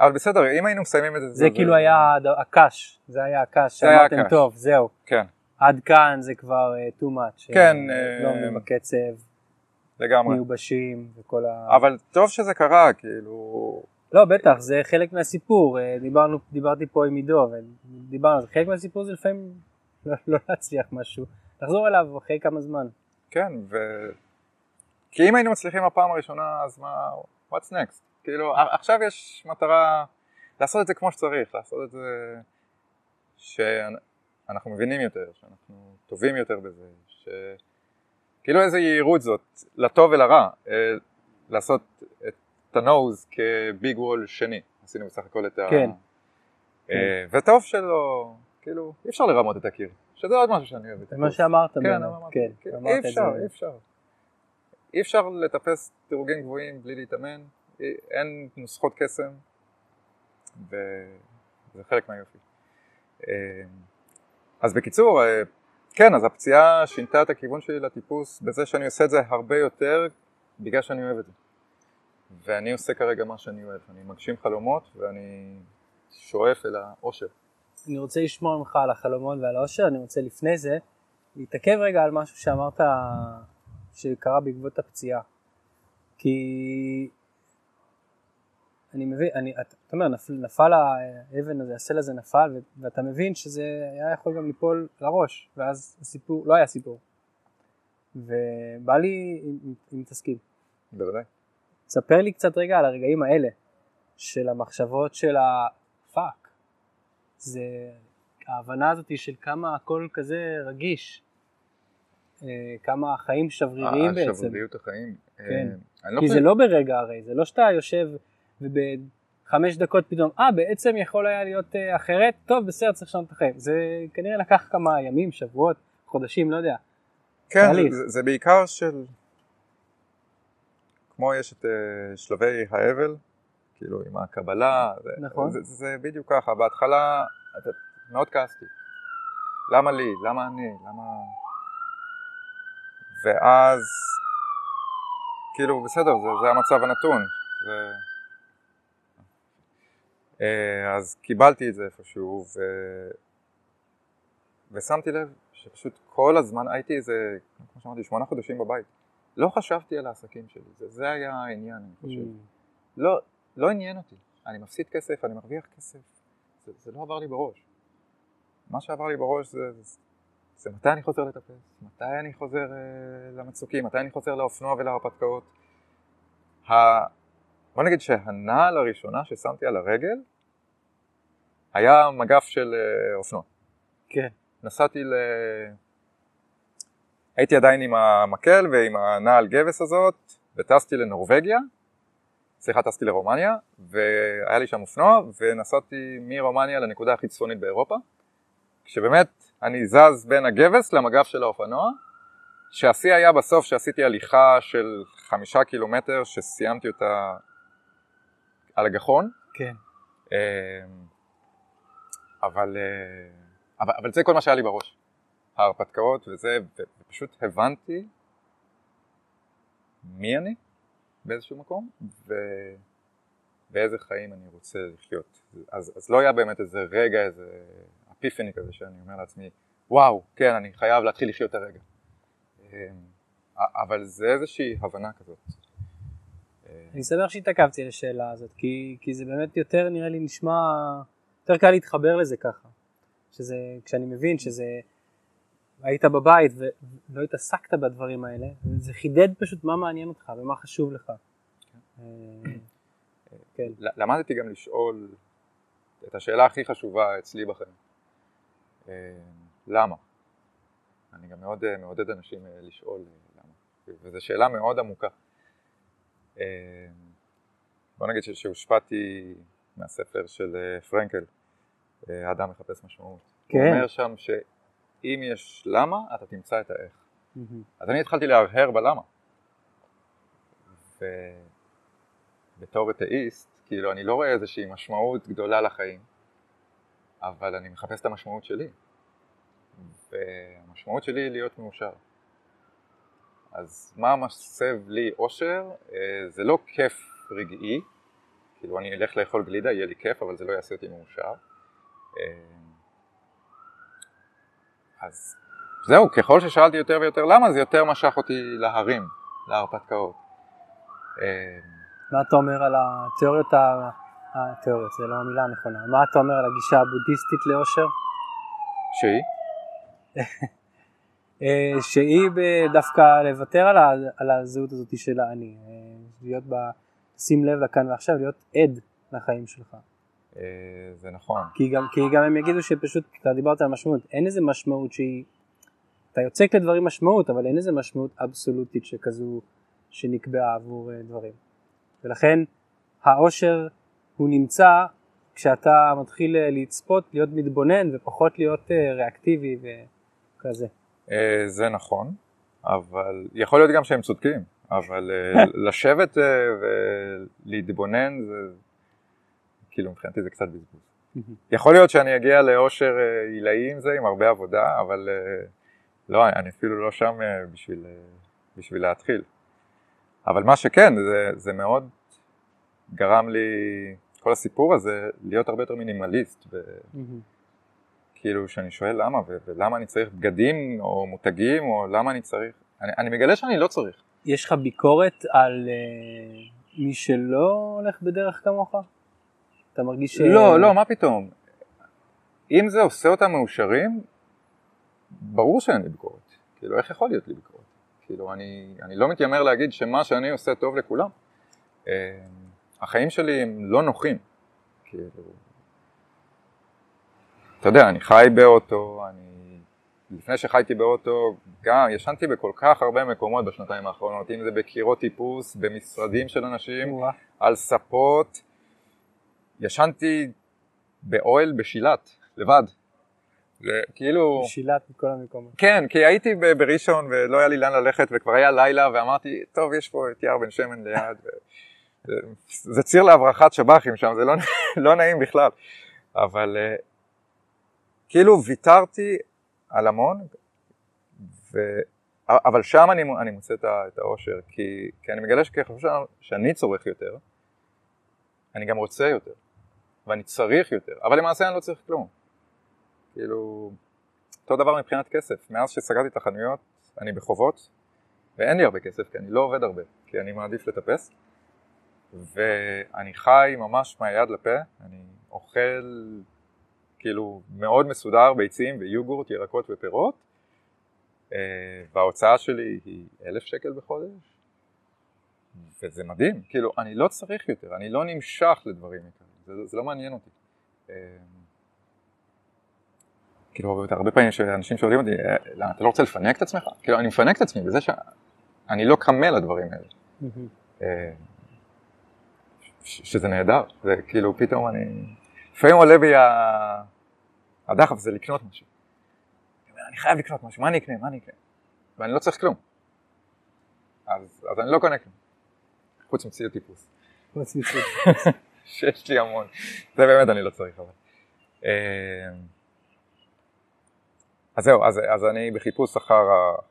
אבל בסדר, אם היינו מסיימים את זה... זה כאילו היה הד- הקש, זה היה הקש, זה היה שאמרתם הקש. טוב, זהו. כן, עד כאן זה כבר אה, too much. כן, אה, אה, לא עומדים בקצב, לגמרי. מיובשים וכל ה... אבל טוב שזה קרה, כאילו... לא, בטח, זה חלק מהסיפור. אה, דיברנו, דיברתי פה עם עידו, ודיברנו. חלק מהסיפור זה לפעמים לא, לא להצליח משהו. לחזור אליו אחרי כמה זמן. כן, ו... כי אם היינו מצליחים בפעם הראשונה, אז מה... what's next? כאילו, עכשיו יש מטרה לעשות את זה כמו שצריך, לעשות את זה שאנחנו מבינים יותר, שאנחנו טובים יותר בזה, ש... כאילו איזה יהירות זאת, לטוב ולרע, אה, לעשות את הנוז כביג וול שני, עשינו בסך הכל את ה... כן. אה, וטוב שלא, כאילו, אי אפשר לרמות את הקיר, שזה עוד משהו שאני אוהב. מה שאמרת כן, באמת. כן, כן, אי. אפשר, אי אפשר. אי אפשר לטפס דירוגים גבוהים בלי להתאמן, אי- אין נוסחות קסם, וזה חלק מהיופי. אה, אז בקיצור, אה, כן, אז הפציעה שינתה את הכיוון שלי לטיפוס בזה שאני עושה את זה הרבה יותר בגלל שאני אוהב את זה. ואני עושה כרגע מה שאני אוהב, אני מגשים חלומות ואני שואף אל האושר. אני רוצה לשמוע ממך על החלומות ועל האושר, אני רוצה לפני זה להתעכב רגע על משהו שאמרת שקרה בעקבות הפציעה. כי אני מבין, אני, אתה אומר, נפל, נפל האבן הזה, הסל הזה נפל, ואתה מבין שזה היה יכול גם ליפול לראש, ואז הסיפור, לא היה סיפור. ובא לי אם תסכים. בוודאי. ספר לי קצת רגע על הרגעים האלה, של המחשבות של הפאק. זה ההבנה הזאת של כמה הכל כזה רגיש, אה, כמה החיים שבריריים בעצם. השבריריות החיים. כן. אה, לא כי לא זה לא ברגע הרי, זה לא שאתה יושב ובחמש דקות פתאום, אה בעצם יכול היה להיות אה, אחרת, טוב בסדר צריך לשנות את החיים. זה כנראה לקח כמה ימים, שבועות, חודשים, לא יודע. כן, זה, זה בעיקר של, כמו יש את uh, שלבי האבל, כאילו עם הקבלה, נכון. זה, זה, זה בדיוק ככה, בהתחלה מאוד כעסתי, למה לי, למה אני, למה... ואז, כאילו בסדר, זה, זה המצב הנתון, זה... אה, אז קיבלתי את זה איפשהו, ו... ושמתי לב שפשוט כל הזמן הייתי איזה, כמו שאמרתי, שמונה חודשים בבית. לא חשבתי על העסקים שלי, זה, זה היה העניין, אני חושב. Mm. לא, לא עניין אותי. אני מפסיד כסף, אני מרוויח כסף, זה, זה לא עבר לי בראש. מה שעבר לי בראש זה, זה, זה מתי אני חוזר לטפס, מתי אני חוזר uh, למצוקים, מתי אני חוזר לאופנוע ולהרפתקאות. ה... בוא נגיד שהנעל הראשונה ששמתי על הרגל היה מגף של uh, אופנוע. כן. נסעתי ל... הייתי עדיין עם המקל ועם הנעל גבס הזאת, וטסתי לנורבגיה, סליחה, טסתי לרומניה, והיה לי שם אופנוע, ונסעתי מרומניה לנקודה הכי צפונית באירופה, כשבאמת אני זז בין הגבס למגף של האופנוע, שהשיא היה בסוף שעשיתי הליכה של חמישה קילומטר, שסיימתי אותה על הגחון. כן. אמ, אבל... אה, אבל, אבל זה כל מה שהיה לי בראש, ההרפתקאות וזה, ופשוט הבנתי מי אני באיזשהו מקום, ובאיזה חיים אני רוצה לחיות. אז, אז לא היה באמת איזה רגע, איזה אפיפני כזה שאני אומר לעצמי, וואו, כן, אני חייב להתחיל לחיות את הרגע. אמ, אבל זה איזושהי הבנה כזאת. אני שמח שהתעכבתי על השאלה הזאת, כי, כי זה באמת יותר נראה לי נשמע, יותר קל להתחבר לזה ככה. שזה, כשאני מבין שזה, היית בבית ולא התעסקת בדברים האלה, זה חידד פשוט מה מעניין אותך ומה חשוב לך. אה, כן. למדתי גם לשאול את השאלה הכי חשובה אצלי בחיים, אה, למה? אני גם מאוד אה, מעודד אנשים לשאול למה, וזו שאלה מאוד עמוקה. בוא נגיד שהושפעתי מהספר של פרנקל, האדם מחפש משמעות. כן. הוא אומר שם שאם יש למה, אתה תמצא את האיך. Mm-hmm. אז אני התחלתי להרהר בלמה. ובתור אתאיסט, כאילו אני לא רואה איזושהי משמעות גדולה לחיים, אבל אני מחפש את המשמעות שלי. והמשמעות שלי היא להיות מאושר. אז מה מסב לי אושר? אה, זה לא כיף רגעי, כאילו אני אלך לאכול גלידה, יהיה לי כיף, אבל זה לא יעשה אותי מאושר. אה, אז זהו, ככל ששאלתי יותר ויותר למה, זה יותר משך אותי להרים, להרפתקאות. אה, מה אתה אומר על התיאוריות, התיאוריות, זה לא המילה הנכונה, מה אתה אומר על הגישה הבודהיסטית לאושר? שהיא? אה, שהיא דווקא לוותר על, על הזהות הזאת של האני, להיות בה, שים לב לכאן ועכשיו, להיות עד לחיים שלך. אה, זה נכון. כי גם, כי גם הם יגידו שפשוט, אתה דיברת על משמעות, אין איזה משמעות שהיא, אתה יוצק לדברים משמעות, אבל אין איזה משמעות אבסולוטית שכזו שנקבעה עבור אה, דברים. ולכן העושר הוא נמצא כשאתה מתחיל אה, לצפות, להיות מתבונן ופחות להיות ריאקטיבי וכזה. זה נכון, אבל יכול להיות גם שהם צודקים, אבל לשבת ולהתבונן זה... כאילו מבחינתי זה קצת בזבוז. יכול להיות שאני אגיע לאושר אה, עילאי עם זה, עם הרבה עבודה, אבל אה, לא, אני אפילו לא שם אה, בשביל, בשביל להתחיל. אבל מה שכן, זה, זה מאוד גרם לי, כל הסיפור הזה, להיות הרבה יותר מינימליסט. ו... כאילו, שאני שואל למה, ו- ולמה אני צריך בגדים או מותגים, או למה אני צריך, אני, אני מגלה שאני לא צריך. יש לך ביקורת על uh, מי שלא הולך בדרך כמוך? אתה מרגיש. לא, לא, מה פתאום. אם זה עושה אותם מאושרים, ברור שאין לי ביקורת. כאילו, איך יכול להיות לי ביקורת? כאילו, אני, אני לא מתיימר להגיד שמה שאני עושה טוב לכולם. Uh, החיים שלי הם לא נוחים. כאילו, אתה יודע, אני חי באוטו, אני... לפני שחייתי באוטו, גם ישנתי בכל כך הרבה מקומות בשנתיים האחרונות, אם זה בקירות טיפוס, במשרדים של אנשים. על ספות. ישנתי באוהל בשילת, לבד. כאילו... בשילת מכל המקומות. כן, כי הייתי בראשון ולא היה לי לאן ללכת וכבר היה לילה ואמרתי, טוב, יש פה את יער בן שמן ליד. ו... זה ציר להברחת שב"חים שם, זה לא, לא נעים בכלל. אבל אה, כאילו ויתרתי על המון, ו... אבל שם אני, אני מוצא את האושר, כי, כי אני מגלה שככל שאני צורך יותר, אני גם רוצה יותר, ואני צריך יותר, אבל למעשה אני לא צריך כלום. כאילו, אותו דבר מבחינת כסף, מאז שסגרתי את החנויות אני בחובות, ואין לי הרבה כסף כי אני לא עובד הרבה, כי אני מעדיף לטפס, ואני חי ממש מהיד לפה, אני אוכל כאילו מאוד מסודר, ביצים ויוגורט, ירקות ופירות, אה, וההוצאה שלי היא אלף שקל בחודש, וזה מדהים, כאילו אני לא צריך יותר, אני לא נמשך לדברים יותר, זה, זה לא מעניין אותי. אה, כאילו הרבה פעמים יש אנשים שואלים אותי, אה, למה אתה לא רוצה לפנק את עצמך? כאילו אני מפנק את עצמי בזה שאני לא קמה לדברים האלה. שזה נהדר, זה כאילו פתאום אני, לפעמים עולה בי הדחף זה לקנות משהו. אני חייב לקנות משהו, מה אני אקנה, מה אני אקנה? ואני לא צריך כלום. אז, אז אני לא קונה כלום. חוץ מציוד טיפוס. חוץ מציוד שיש לי המון. זה באמת אני לא צריך אבל. אמ, אז זהו, אז, אז אני בחיפוש אחר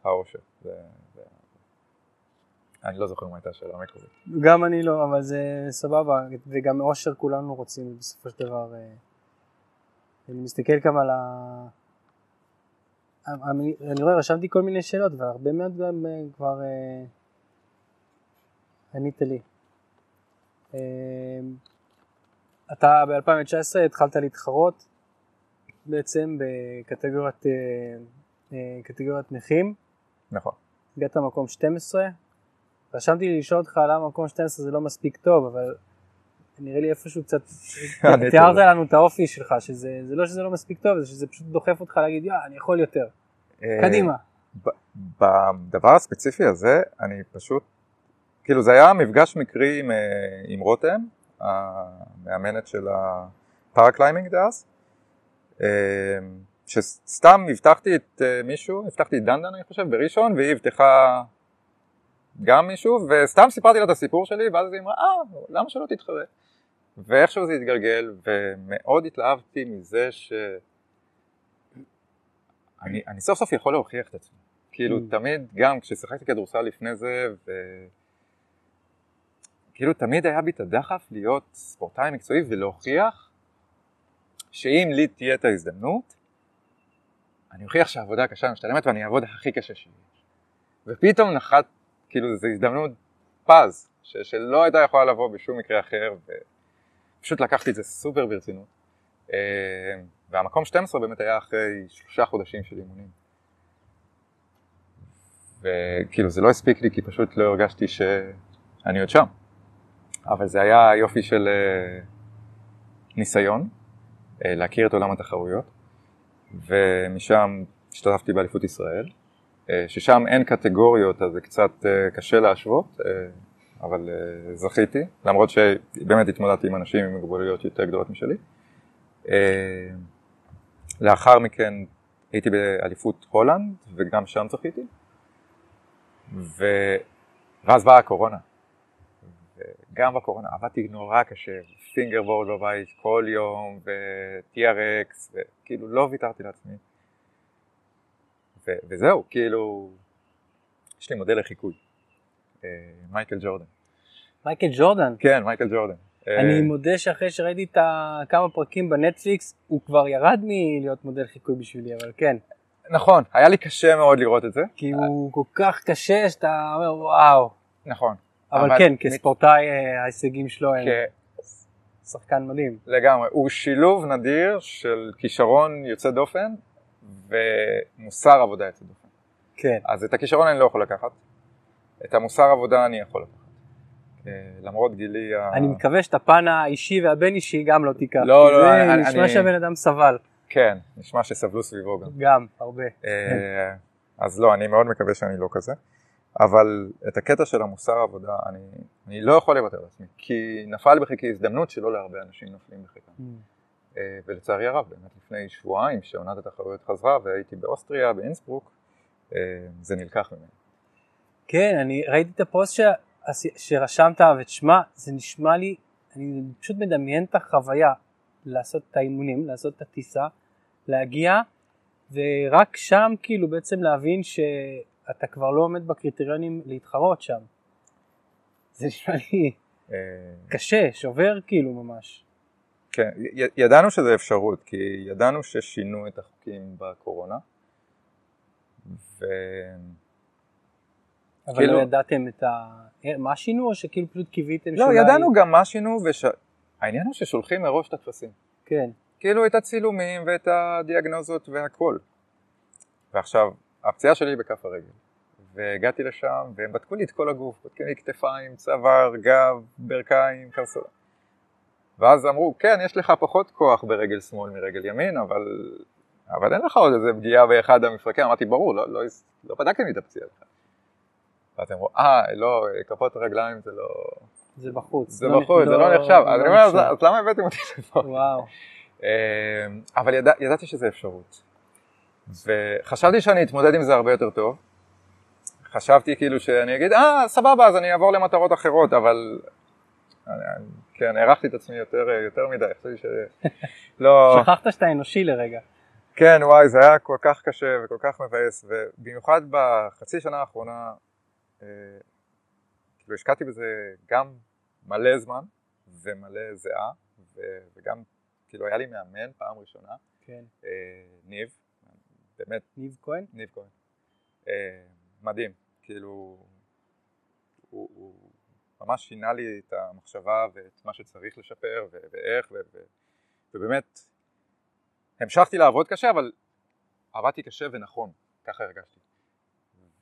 העושר. זה, זה... אני לא זוכר מה הייתה השאלה המקורית. גם אני לא, אבל זה סבבה, וגם עושר כולנו רוצים בסופו של דבר. אה, אני מסתכל גם על ה... אני, רואה, רשמתי כל מיני שאלות, והרבה מאוד גם אה, כבר אה, ענית לי. אה, אתה ב-2019 התחלת להתחרות בעצם בקטגוריית אה, אה, קטגוריית נכים. נכון. הגעת למקום 12. רשמתי לי לשאול אותך למה מקום 12 זה לא מספיק טוב, אבל נראה לי איפשהו קצת, תיארת לנו את האופי שלך, שזה לא שזה לא מספיק טוב, זה שזה פשוט דוחף אותך להגיד, יא, אני יכול יותר. אה, קדימה. בדבר הספציפי הזה, אני פשוט, כאילו זה היה מפגש מקרי עם, עם רותם, המאמנת של ה paraclimbing דאז, אה, שסתם אבטחתי את מישהו, אבטחתי את דנדן אני חושב, בראשון, והיא אבטחה גם מישהו, וסתם סיפרתי לה את הסיפור שלי, ואז היא אמרה, אה, למה שלא תתחרה? ואיכשהו זה התגלגל, ומאוד התלהבתי מזה ש... אני, אני סוף סוף יכול להוכיח את עצמי. כאילו mm. תמיד, גם כששיחקתי כדורסל לפני זה, ו... כאילו תמיד היה בי את הדחף להיות ספורטאי מקצועי ולהוכיח שאם לי תהיה את ההזדמנות, אני אוכיח שהעבודה הקשה משתלמת ואני אעבוד הכי קשה שלי. ופתאום נחת, כאילו זו הזדמנות פז, ש- שלא הייתה יכולה לבוא בשום מקרה אחר, ופשוט לקחתי את זה סופר ברצינות. אה, והמקום 12 באמת היה אחרי שלושה חודשים של אימונים. וכאילו זה לא הספיק לי כי פשוט לא הרגשתי שאני עוד שם. אבל זה היה יופי של uh, ניסיון uh, להכיר את עולם התחרויות, ומשם השתתפתי באליפות ישראל, uh, ששם אין קטגוריות אז זה קצת קשה להשוות, אבל זכיתי, למרות שבאמת התמודדתי עם אנשים עם מוגבלויות יותר גדולות משלי. לאחר מכן הייתי באליפות הולנד וגם שם זכיתי. ו... ואז באה הקורונה. וגם בקורונה עבדתי נורא קשה, פינגר בורד בבית כל יום, ו-TRX, וכאילו לא ויתרתי לעצמי. ו- וזהו, כאילו, יש לי מודל לחיקוי, אה, מייקל ג'ורדן. מייקל ג'ורדן? כן, מייקל ג'ורדן. אני אה, מודה שאחרי שראיתי את כמה פרקים בנטפליקס, הוא כבר ירד מלהיות מודל חיקוי בשבילי, אבל כן. נכון, היה לי קשה מאוד לראות את זה. כי הוא כל כך קשה שאתה אומר וואו. נכון. אבל, אבל כן, כספורטאי אה, ההישגים שלו הם שחקן מדהים. לגמרי. הוא שילוב נדיר של כישרון יוצא דופן ומוסר עבודה יוצא דופן. כן. אז את הכישרון אני לא יכול לקחת, את המוסר עבודה אני יכול לקחת. אה, למרות גילי ה... אני מקווה שאת הפן האישי והבין אישי גם לא תיקח. לא, לא, זה אני- נשמע אני- שהבן אדם סבל. כן, נשמע שסבלו סביבו גם. גם, הרבה. אה, אז לא, אני מאוד מקווה שאני לא כזה. אבל את הקטע של המוסר עבודה, אני, אני לא יכול לוותר על עצמי, כי נפל בחיקי הזדמנות שלא להרבה אנשים נופלים בחיקם. Mm. אה, ולצערי הרב, באמת לפני שבועיים, שעונת התחרויות חזרה והייתי באוסטריה, באינסברוק, אה, זה נלקח ממני. כן, אני ראיתי את הפוסט ש... שרשמת, ותשמע, זה נשמע לי, אני פשוט מדמיין את החוויה לעשות את האימונים, לעשות את הטיסה, להגיע, ורק שם כאילו בעצם להבין שאתה כבר לא עומד בקריטריונים להתחרות שם. זה נשמע לי אה, קשה, שובר כאילו ממש. כן, י- ידענו שזה אפשרות, כי ידענו ששינו את החוקים בקורונה, ו... אבל כאילו- לא ידעתם את ה... מה שינו או שכאילו פשוט קיוויתם לא, ידענו גם מה שינו, וש... העניין הוא ששולחים מראש את הטפסים. כן. כאילו את הצילומים ואת הדיאגנוזות והכל. ועכשיו, הפציעה שלי היא בכף הרגל. והגעתי לשם, והם בדקו לי את כל הגוף, בדקו לי כתפיים, צוואר, גב, ברכיים, קרסולה. ואז אמרו, כן, יש לך פחות כוח ברגל שמאל מרגל ימין, אבל, אבל אין לך עוד איזה פגיעה באחד המפרקים. אמרתי, ברור, לא, לא, לא בדקתם לי את הפציעה בכלל. ואז הם אמרו, אה, לא, כפות רגליים זה לא... זה בחוץ. זה בחוץ, זה לא נחשב. אז אני אומר, אז אז למה הבאתם אותי לפה? וואו. אה, אבל ידע, ידעתי שזה אפשרות. וחשבתי שאני אתמודד עם זה הרבה יותר טוב. חשבתי כאילו שאני אגיד, אה, סבבה, אז אני אעבור למטרות אחרות, אבל... כן, הערכתי את עצמי יותר, יותר מדי, חשבתי ש... לא... שכחת שאתה אנושי לרגע. כן, וואי, זה היה כל כך קשה וכל כך מבאס, ובמיוחד בחצי שנה האחרונה, אה, כאילו השקעתי בזה גם מלא זמן ומלא זיעה, ו- וגם, כאילו היה לי מאמן פעם ראשונה, כן. אה, ניב, באמת, ניב כהן? ניב כהן, אה, מדהים, כאילו, הוא, הוא ממש שינה לי את המחשבה ואת מה שצריך לשפר ו- ואיך, ו- ו- ובאמת, המשכתי לעבוד קשה, אבל עבדתי קשה ונכון, ככה הרגשתי.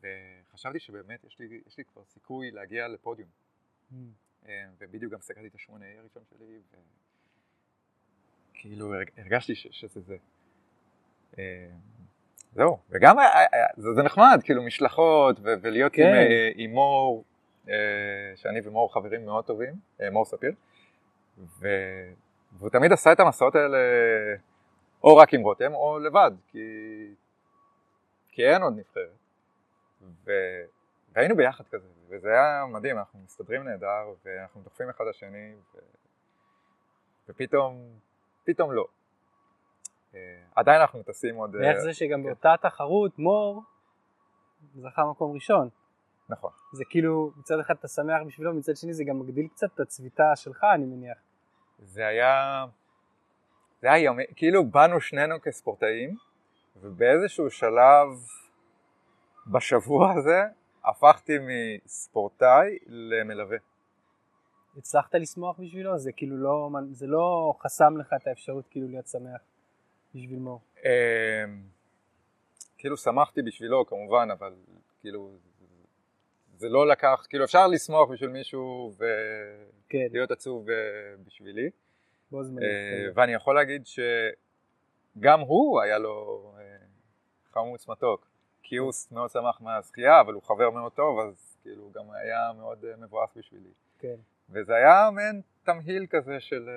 וחשבתי שבאמת יש לי, יש לי כבר סיכוי להגיע לפודיום. אה, ובדיוק גם סגרתי את השמונה A הראשון שלי, וכאילו הרג- הרגשתי ש, שזה זה. אה, זהו, וגם היה- היה- זה, זה נחמד, כאילו משלחות, ו, ולהיות כן. עם, אה, עם מור, אה, שאני ומור חברים מאוד טובים, אה, מור ספיר, ו, והוא תמיד עשה את המסעות האלה או רק עם רותם או לבד, כי, כי אין עוד נבחרת. ו... והיינו ביחד כזה, וזה היה מדהים, אנחנו מסתדרים נהדר, ואנחנו דוחפים אחד לשני, ו... ופתאום, פתאום לא. אה, עדיין אנחנו טסים עוד... אה, ואיך זה שגם באותה תחרות מור זכה מקום ראשון. נכון. זה כאילו מצד אחד אתה שמח בשבילו, מצד שני זה גם מגדיל קצת את הצביטה שלך אני מניח. זה היה... זה היה יומי, כאילו באנו שנינו כספורטאים, ובאיזשהו שלב בשבוע הזה הפכתי מספורטאי למלווה. הצלחת לשמוח בשבילו? זה כאילו לא, זה לא חסם לך את האפשרות כאילו להיות שמח בשביל מור. אמ, כאילו שמחתי בשבילו כמובן, אבל כאילו זה לא לקח, כאילו אפשר לשמוח בשביל מישהו כן, ולהיות עצוב אה, בשבילי, בו זמנית. אה, ואני יכול להגיד שגם הוא היה לו אה, חמוץ מתוק, כי הוא מאוד שמח מהזכייה, אבל הוא חבר מאוד טוב, אז כאילו גם היה מאוד אה, מבואס בשבילי. כן. וזה היה מעין תמהיל כזה של...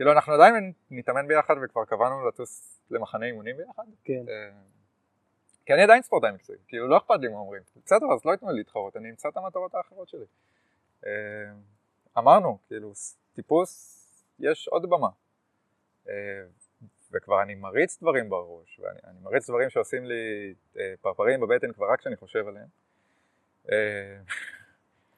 כאילו אנחנו עדיין נתאמן ביחד וכבר קבענו לטוס למחנה אימונים ביחד. כן. אה, כי אני עדיין ספורטאי מקצועי, כאילו לא אכפת לי מה אומרים. בסדר, אז לא ייתנו לי להתחרות, אני אמצא את המטרות האחרות שלי. אה, אמרנו, כאילו, טיפוס, יש עוד במה. אה, וכבר אני מריץ דברים בראש, ואני אני מריץ דברים שעושים לי פרפרים בבטן כבר רק כשאני חושב עליהם.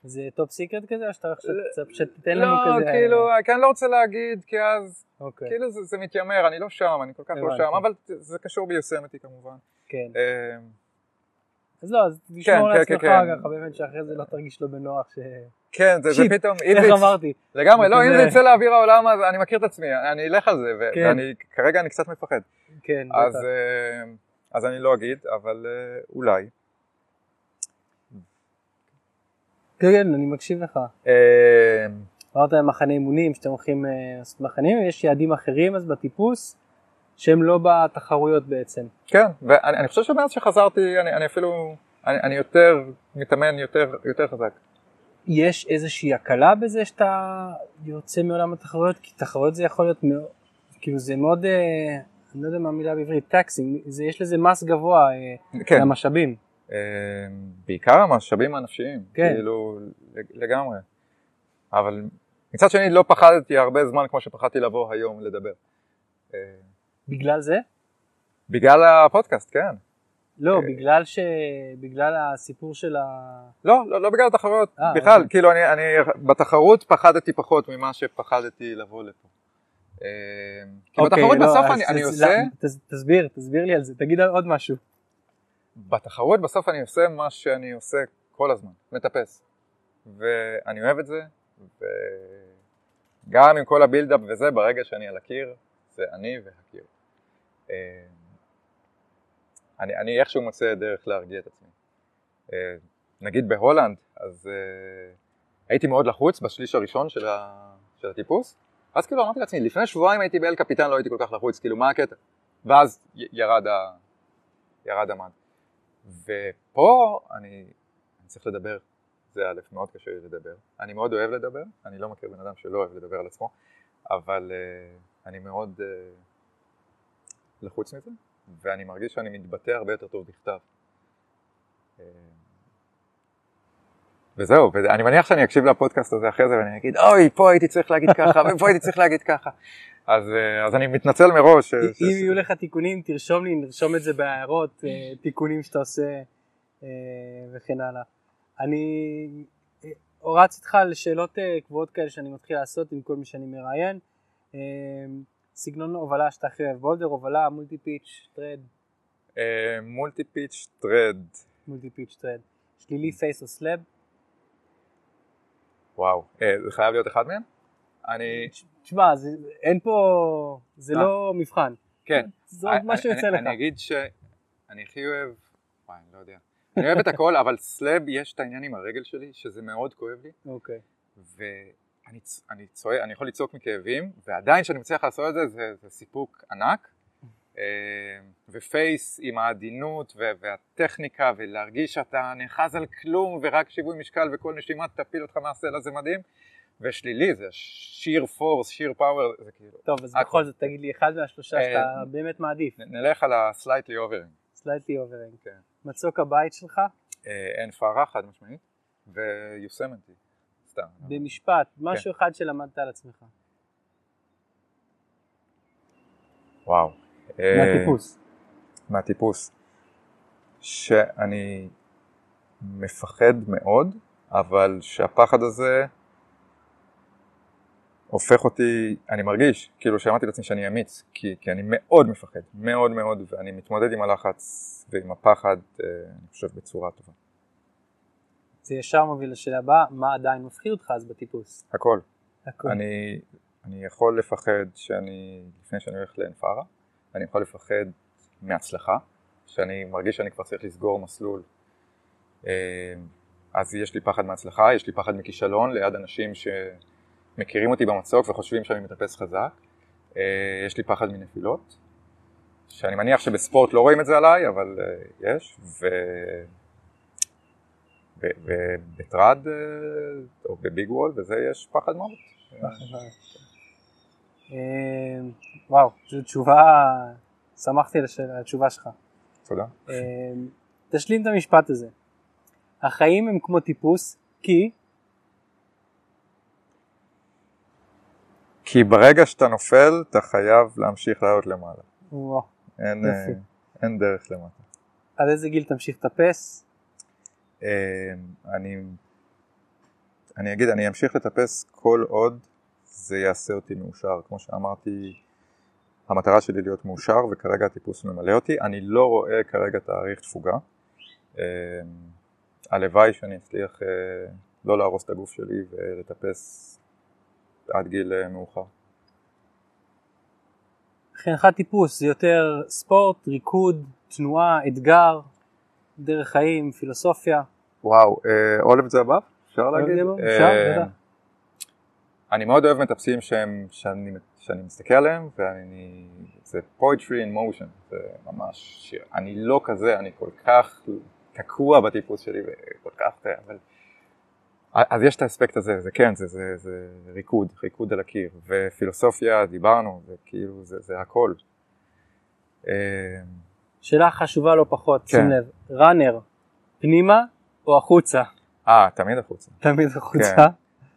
זה top secret כזה, או שאתה עכשיו שתיתן לנו לא, כזה... כאילו, כי אני לא רוצה להגיד, כי אז, אוקיי, כאילו זה זה מתיימר, אני לא שם, אני כל כך לא. שם, אבל זה קשור ביוסמיטי כמובן. כן. אה, אז לא, אז תשמור כן, לעצמך כן, כן. ככה, באמת שאחרי זה לא תרגיש לא בנוח ש... כן, זה פתאום, איך אמרתי? לגמרי, לא, אם זה- יצא לאוויר העולם, אז אני מכיר את עצמי, אני אלך על זה, כן. ואני, כרגע אני קצת מפחד. כן, בטח. אה, אז אני לא אגיד, אבל אה, אולי. כן, כן, אני מקשיב לך. אה, אמרת מחנה אימונים, שאתם הולכים אה, לעשות מחנים, יש יעדים אחרים אז בטיפוס, שהם לא בתחרויות בעצם. כן, ואני אני חושב שמאז שחזרתי, אני, אני אפילו, אני, אני יותר מתאמן יותר, יותר חזק. יש איזושהי הקלה בזה שאתה יוצא מעולם התחרויות? כי תחרויות זה יכול להיות מאוד, כאילו זה מאוד, אה, אני לא יודע מה המילה בעברית, טקסינג, יש לזה מס גבוה אה, כן, למשאבים. אה, בעיקר המשאבים הנפשיים, כן. כאילו, לג- לגמרי. אבל מצד שני לא פחדתי הרבה זמן כמו שפחדתי לבוא היום לדבר. אה, בגלל זה? בגלל הפודקאסט, כן. לא, אה. בגלל ש... בגלל הסיפור של ה... לא, לא, לא בגלל התחרויות, אה, בכלל, אוקיי. כאילו אני, אני בתחרות פחדתי פחות ממה שפחדתי לבוא לפה. כי אוקיי, בתחרות לא, בסוף אני, אני עושה, תס- תסביר, תסביר לי על זה, תגיד עוד משהו. בתחרות בסוף אני עושה מה שאני עושה כל הזמן, מטפס. ואני אוהב את זה, וגם עם כל ה build-up וזה, ברגע שאני על הקיר, זה אני והקיר. אה, אני, אני איכשהו מוצא דרך להרגיע את עצמי. אה, נגיד בהולנד, אז אה, הייתי מאוד לחוץ בשליש הראשון של, ה, של הטיפוס, אז כאילו אמרתי לעצמי, לפני שבועיים הייתי באל קפיטן, לא הייתי כל כך לחוץ, כאילו מה הקטע? ואז ירד, ה, ירד המד. ופה אני, אני צריך לדבר, זה א', מאוד קשה לי לדבר. אני מאוד אוהב לדבר, אני לא מכיר בן אדם שלא אוהב לדבר על עצמו, אבל uh, אני מאוד uh, לחוץ מזה, ואני מרגיש שאני מתבטא הרבה יותר טוב בכתב. אה, וזהו, ואני מניח שאני אקשיב לפודקאסט הזה אחרי זה ואני אגיד, אוי, פה הייתי צריך להגיד ככה, ופה הייתי צריך להגיד ככה. אז, אה, אז אני מתנצל מראש. ש- ש- אם יהיו לך תיקונים, תרשום לי, נרשום את זה בהערות, אה, תיקונים שאתה עושה אה, וכן הלאה. אני רץ איתך לשאלות אה, קבועות כאלה שאני מתחיל לעשות עם כל מי שאני מראיין. סגנון הובלה שאתה הכי אוהב, boulder, הובלה, multi-pitch, trad, multi-pitch trad, multi-pitch, trad. שלילי face או slab? וואו, זה חייב להיות אחד מהם? אני, תשמע, אין פה, זה אה. לא מבחן. כן. זה עוד מה אני- שיוצא אני- לך. אני אגיד שאני הכי אוהב, וואי, אני לא יודע. אני אוהב את הכל, אבל slab יש את העניין עם הרגל שלי, שזה מאוד כואב לי, אוקיי. ואני אני צועק, אני יכול לצעוק מכאבים, ועדיין כשאני מצליח לעשות את זה, זה, זה סיפוק ענק. אה, ו face עם העדינות והטכניקה, ולהרגיש שאתה נאחז על כלום, ורק שיווי משקל וכל נשימה תפיל אותך מהסלע, זה מדהים. ושלילי, זה sheer force, sheer power, זה כאילו... טוב, אז. בכל זאת תגיד לי אחד מהשלושה אה, שאתה באמת מעדיף. נלך על ה- slightly overhanging. slightly overhanging. כן. מצוק הבית שלך, אה, עין פארה, חד משמעית, ויוסמיטי, סתם. במשפט, כן. משהו אחד שלמדת על עצמך. וואו. אה, מהטיפוס. מהטיפוס. שאני מפחד מאוד, אבל שהפחד הזה הופך אותי, אני מרגיש, כאילו שאמרתי לעצמי שאני אמיץ, כי, כי אני מאוד מפחד, מאוד מאוד, ואני מתמודד עם הלחץ ועם הפחד, אה, אני חושב, בצורה טובה. זה ישר מוביל לשאלה הבאה, מה עדיין מפחיד אותך אז בטיפוס? הכל. הכל. אני, אני יכול לפחד שאני, לפני שאני הולך לעין פארה, אני יכול לפחד מהצלחה, שאני מרגיש שאני כבר צריך לסגור מסלול. אה, אז יש לי פחד מהצלחה, יש לי פחד מכישלון ליד אנשים שמכירים אותי במצוק וחושבים שאני מטפס חזק. אה, יש לי פחד מנפילות, שאני מניח שבספורט לא רואים את זה עליי, אבל אה, יש. ו... ובטרד אה, או בביג וול וזה יש פחד מוות. אה, וואו, זו תשובה, שמחתי על התשובה שלך. תודה. אה, תשלים את המשפט הזה. החיים הם כמו טיפוס, כי כי ברגע שאתה נופל אתה חייב להמשיך לעלות למעלה. וואו, אין, יופי. אה, אין דרך למטה. עד איזה גיל תמשיך לטפס? אה, אני אני אגיד, אני אמשיך לטפס כל עוד זה יעשה אותי מאושר. כמו שאמרתי, המטרה שלי להיות מאושר וכרגע הטיפוס ממלא אותי. אני לא רואה כרגע תאריך תפוגה. אה, הלוואי שאני אצליח אה, לא להרוס את הגוף שלי ולטפס עד גיל אה, מאוחר. מבחינתך טיפוס זה יותר ספורט, ריקוד, תנועה, אתגר, דרך חיים, פילוסופיה. וואו, of the above? אפשר להגיד? אפשר, בטח. אני מאוד אוהב מטפסים שהם, שאני, שאני מסתכל עליהם ואני, זה poetry in motion, זה ממש. אני לא כזה, אני כל כך תקוע בטיפוס שלי וכל כך, אבל... אז יש את האספקט הזה, זה כן, זה, זה, זה ריקוד, ריקוד על הקיר, ופילוסופיה, דיברנו, וכאילו זה, זה הכל. אה, שאלה חשובה לא פחות, כן. שים לב, ראנר, פנימה או החוצה? אה, תמיד החוצה. תמיד החוצה. כן.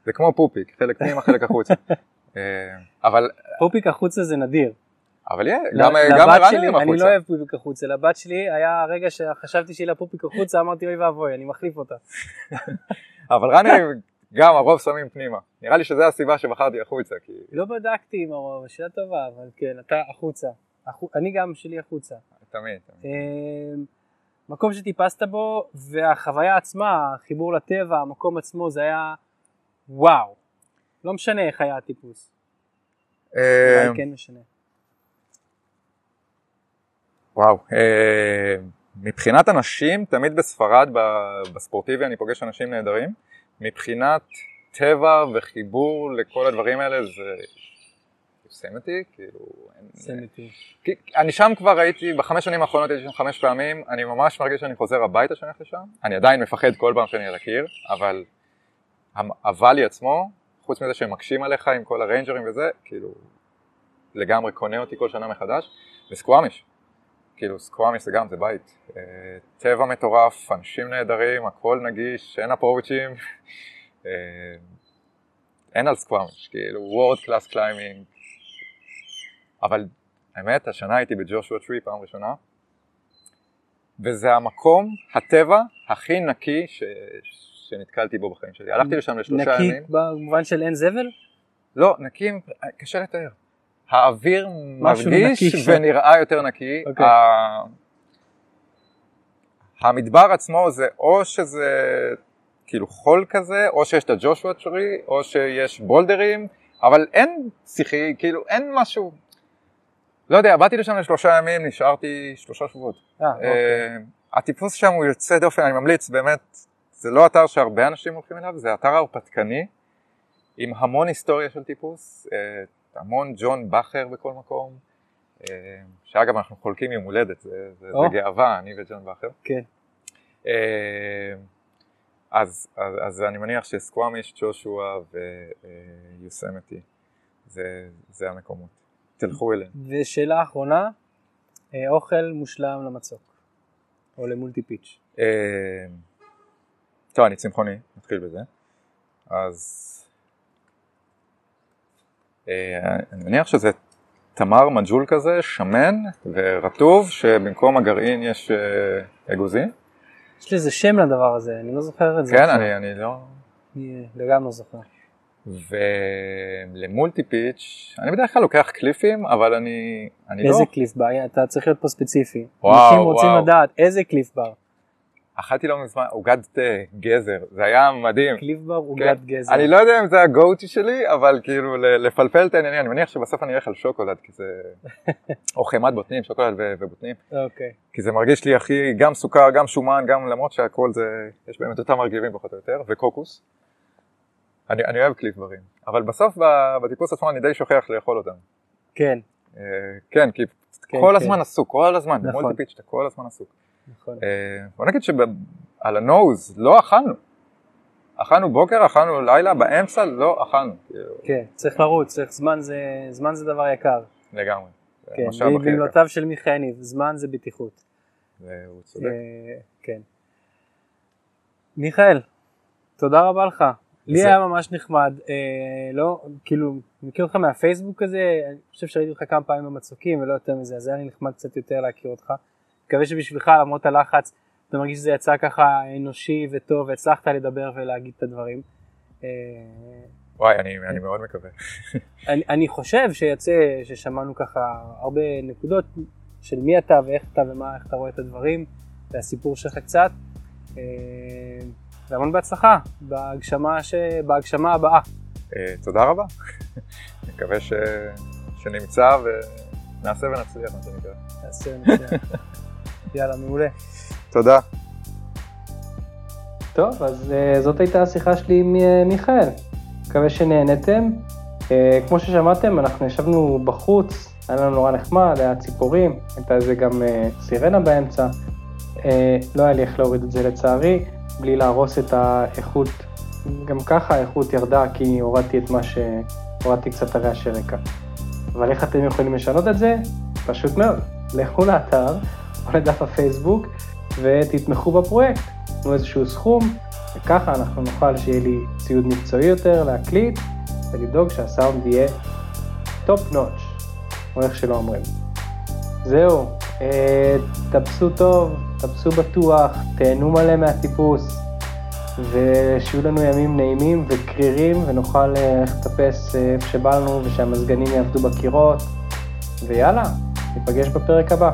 זה כמו פופיק, חלק פנימה, חלק החוצה. אה, אבל, פופיק החוצה זה נדיר. אבל יהיה, גם גם שלי, הרנרים אני לא החוצה. אוהב פופיק החוצה, לבת שלי היה הרגע שחשבתי שהיא לפופיק החוצה, אמרתי אוי ואבוי, אני מחליף אותה. אבל ראנרים, גם הרוב שמים פנימה. נראה לי שזו הסיבה שבחרתי החוצה, כי לא בדקתי עם הרוב, שאלה טובה, אבל כן, אתה החוצה. החו- אני גם שלי החוצה. תמיד, תמיד. אמ, מקום שטיפסת בו והחוויה עצמה, החיבור לטבע, המקום עצמו, זה היה וואו. לא משנה איך היה הטיפוס, אה, אולי כן משנה. וואו, אה, מבחינת אנשים, תמיד בספרד, בספורטיבי, אני פוגש אנשים נהדרים. מבחינת טבע וחיבור לכל הדברים האלה, זה יוסמתי, כאילו... כי אני שם כבר הייתי, בחמש שנים האחרונות הייתי שם חמש פעמים, אני ממש מרגיש שאני חוזר הביתה שאני הולך לשם. אני עדיין מפחד כל פעם שאני על הקיר, אבל הוואלי עצמו, חוץ מזה שהם מקשים עליך עם כל הריינג'רים וזה, כאילו, לגמרי קונה אותי כל שנה מחדש. וסקוואמיש, כאילו סקוואמיש זה גם, זה בית. אה, טבע מטורף, אנשים נהדרים, הכל נגיש, אין approach ים. אה, אין על Squamish, כאילו world class climbing. אבל האמת, השנה הייתי ב Joshua Tree פעם ראשונה, וזה המקום, הטבע, הכי נקי ש... שנתקלתי בו בחיים שלי. הלכתי לשם לשלושה נקי ימים. במובן של אין זבל? לא, נקי, קשה לתאר. האוויר מרגיש. ונראה יותר נקי. אוקיי. ה- המדבר עצמו זה או שזה כאילו חול כזה, או שיש את הג'ושוע טרי, או שיש בולדרים, אבל אין שיחי, כאילו אין משהו. לא יודע, באתי לשם לשלושה ימים, נשארתי שלושה שבועות. אה, אוקיי. אה, הטיפוס שם הוא יוצא דופן, אני ממליץ, באמת, זה לא אתר שהרבה אנשים הולכים אליו, זה אתר הרפתקני, עם המון היסטוריה של טיפוס, אה, המון ג'ון בכר בכל מקום, אה, שאגב אנחנו חולקים יום הולדת, זה, זה, או. זה גאווה, אני וג'ון בכר. כן. אה, אז, אז, אז אני מניח שסקוואמיש, ג'ושוע ויוסמתי, זה, זה המקומות. תלכו אליהם. ושאלה אחרונה, אה, אוכל מושלם למצוק, או למולטי פיץ'. אה, טוב, אני צמחוני, נתחיל בזה. אז אה, אני מניח שזה תמר מג'ול כזה, שמן ורטוב, שבמקום הגרעין יש אה, אגוזים. יש לזה שם לדבר הזה, אני לא זוכר את זה. כן. אני, אני לא... אני לגמרי לא זוכר. ולמולטי פיץ', אני בדרך כלל לוקח קליפים, אבל אני, אני לא... איזה קליף בר? אתה צריך להיות פה ספציפי. וואו, אנשים רוצים וואו. לדעת איזה קליף בר. אכלתי לא מזמן עוגת גזר, זה היה מדהים. קליף בר הוא כן. גזר. אני לא יודע אם זה הגו-טי שלי, אבל כאילו לפלפל את העניינים, אני מניח שבסוף אני אלך על שוקולד, כי זה... או חמת בוטנים, שוקולד ו- ובוטנים, אוקיי. כי זה מרגיש לי הכי, גם סוכר, גם שומן, גם למרות שהכל זה, יש באמת אותם מרכיבים פחות או יותר, וקוקוס. אני, אני אוהב קליף ברים, אבל בסוף בטיפוס עצמו אני די שוכח לאכול אותם. כן, אה, כן, כי כן, כל כן. הזמן עסוק, כל הזמן, נכון. במולטי פיץ' אתה כל הזמן עסוק. נכון. אה, בוא נגיד שעל הנוז לא אכלנו. אכלנו בוקר, אכלנו לילה, באמצע לא אכלנו. כאילו, כן, צריך לרוץ, צריך זמן זה, זמן זה דבר יקר. לגמרי. כן. במילותיו של מיכה יניב, זמן זה בטיחות. והוא צודק. אה, כן. מיכאל, תודה רבה לך. לי היה ממש נחמד, אה, לא, כאילו, אני מכיר אותך מהפייסבוק הזה, אני חושב שראיתי אותך כמה פעמים במצוקים ולא יותר מזה, אז היה לי נחמד קצת יותר להכיר אותך. מקווה שבשבילך, למרות הלחץ, אתה מרגיש שזה יצא ככה אנושי וטוב, והצלחת לדבר ולהגיד את הדברים. וואי, אני, אני מאוד מקווה. אני, אני חושב שיצא, ששמענו ככה הרבה נקודות של מי אתה ואיך אתה ומה, איך אתה רואה את הדברים, והסיפור שלך קצת. והמון בהצלחה בהגשמה, ש... בהגשמה הבאה. תודה רבה. מקווה ש... שנמצא ונעשה ונצליח, מה שנקרא. נעשה ונצליח. יאללה, מעולה. תודה. טוב, אז uh, זאת הייתה השיחה שלי עם uh, מיכאל. מקווה שנהנתם. Uh, כמו ששמעתם, אנחנו ישבנו בחוץ, היה לנו נורא נחמד, היה ציפורים, הייתה איזה גם uh, סירנה באמצע. אה, לא היה לי איך להוריד את זה לצערי, בלי להרוס את האיכות. גם ככה האיכות ירדה כי הורדתי את מה ש... הורדתי קצת הרעשי רקע. אבל איך אתם יכולים לשנות את זה? פשוט מאוד. לכו לאתר או לדף הפייסבוק ותתמכו בפרויקט. תנו איזשהו סכום, וככה אנחנו נוכל שיהיה לי ציוד מקצועי יותר להקליט ולדאוג שהסאונד יהיה top notch, או איך שלא אומרים. זהו, אה, תפסו טוב, תפסו בטוח, תהנו מלא מהטיפוס, ושיהיו לנו ימים נעימים וקרירים, ונוכל ללכת לטפס אה, איפה שבא לנו, ושהמזגנים יעבדו בקירות, ויאללה, ניפגש בפרק הבא.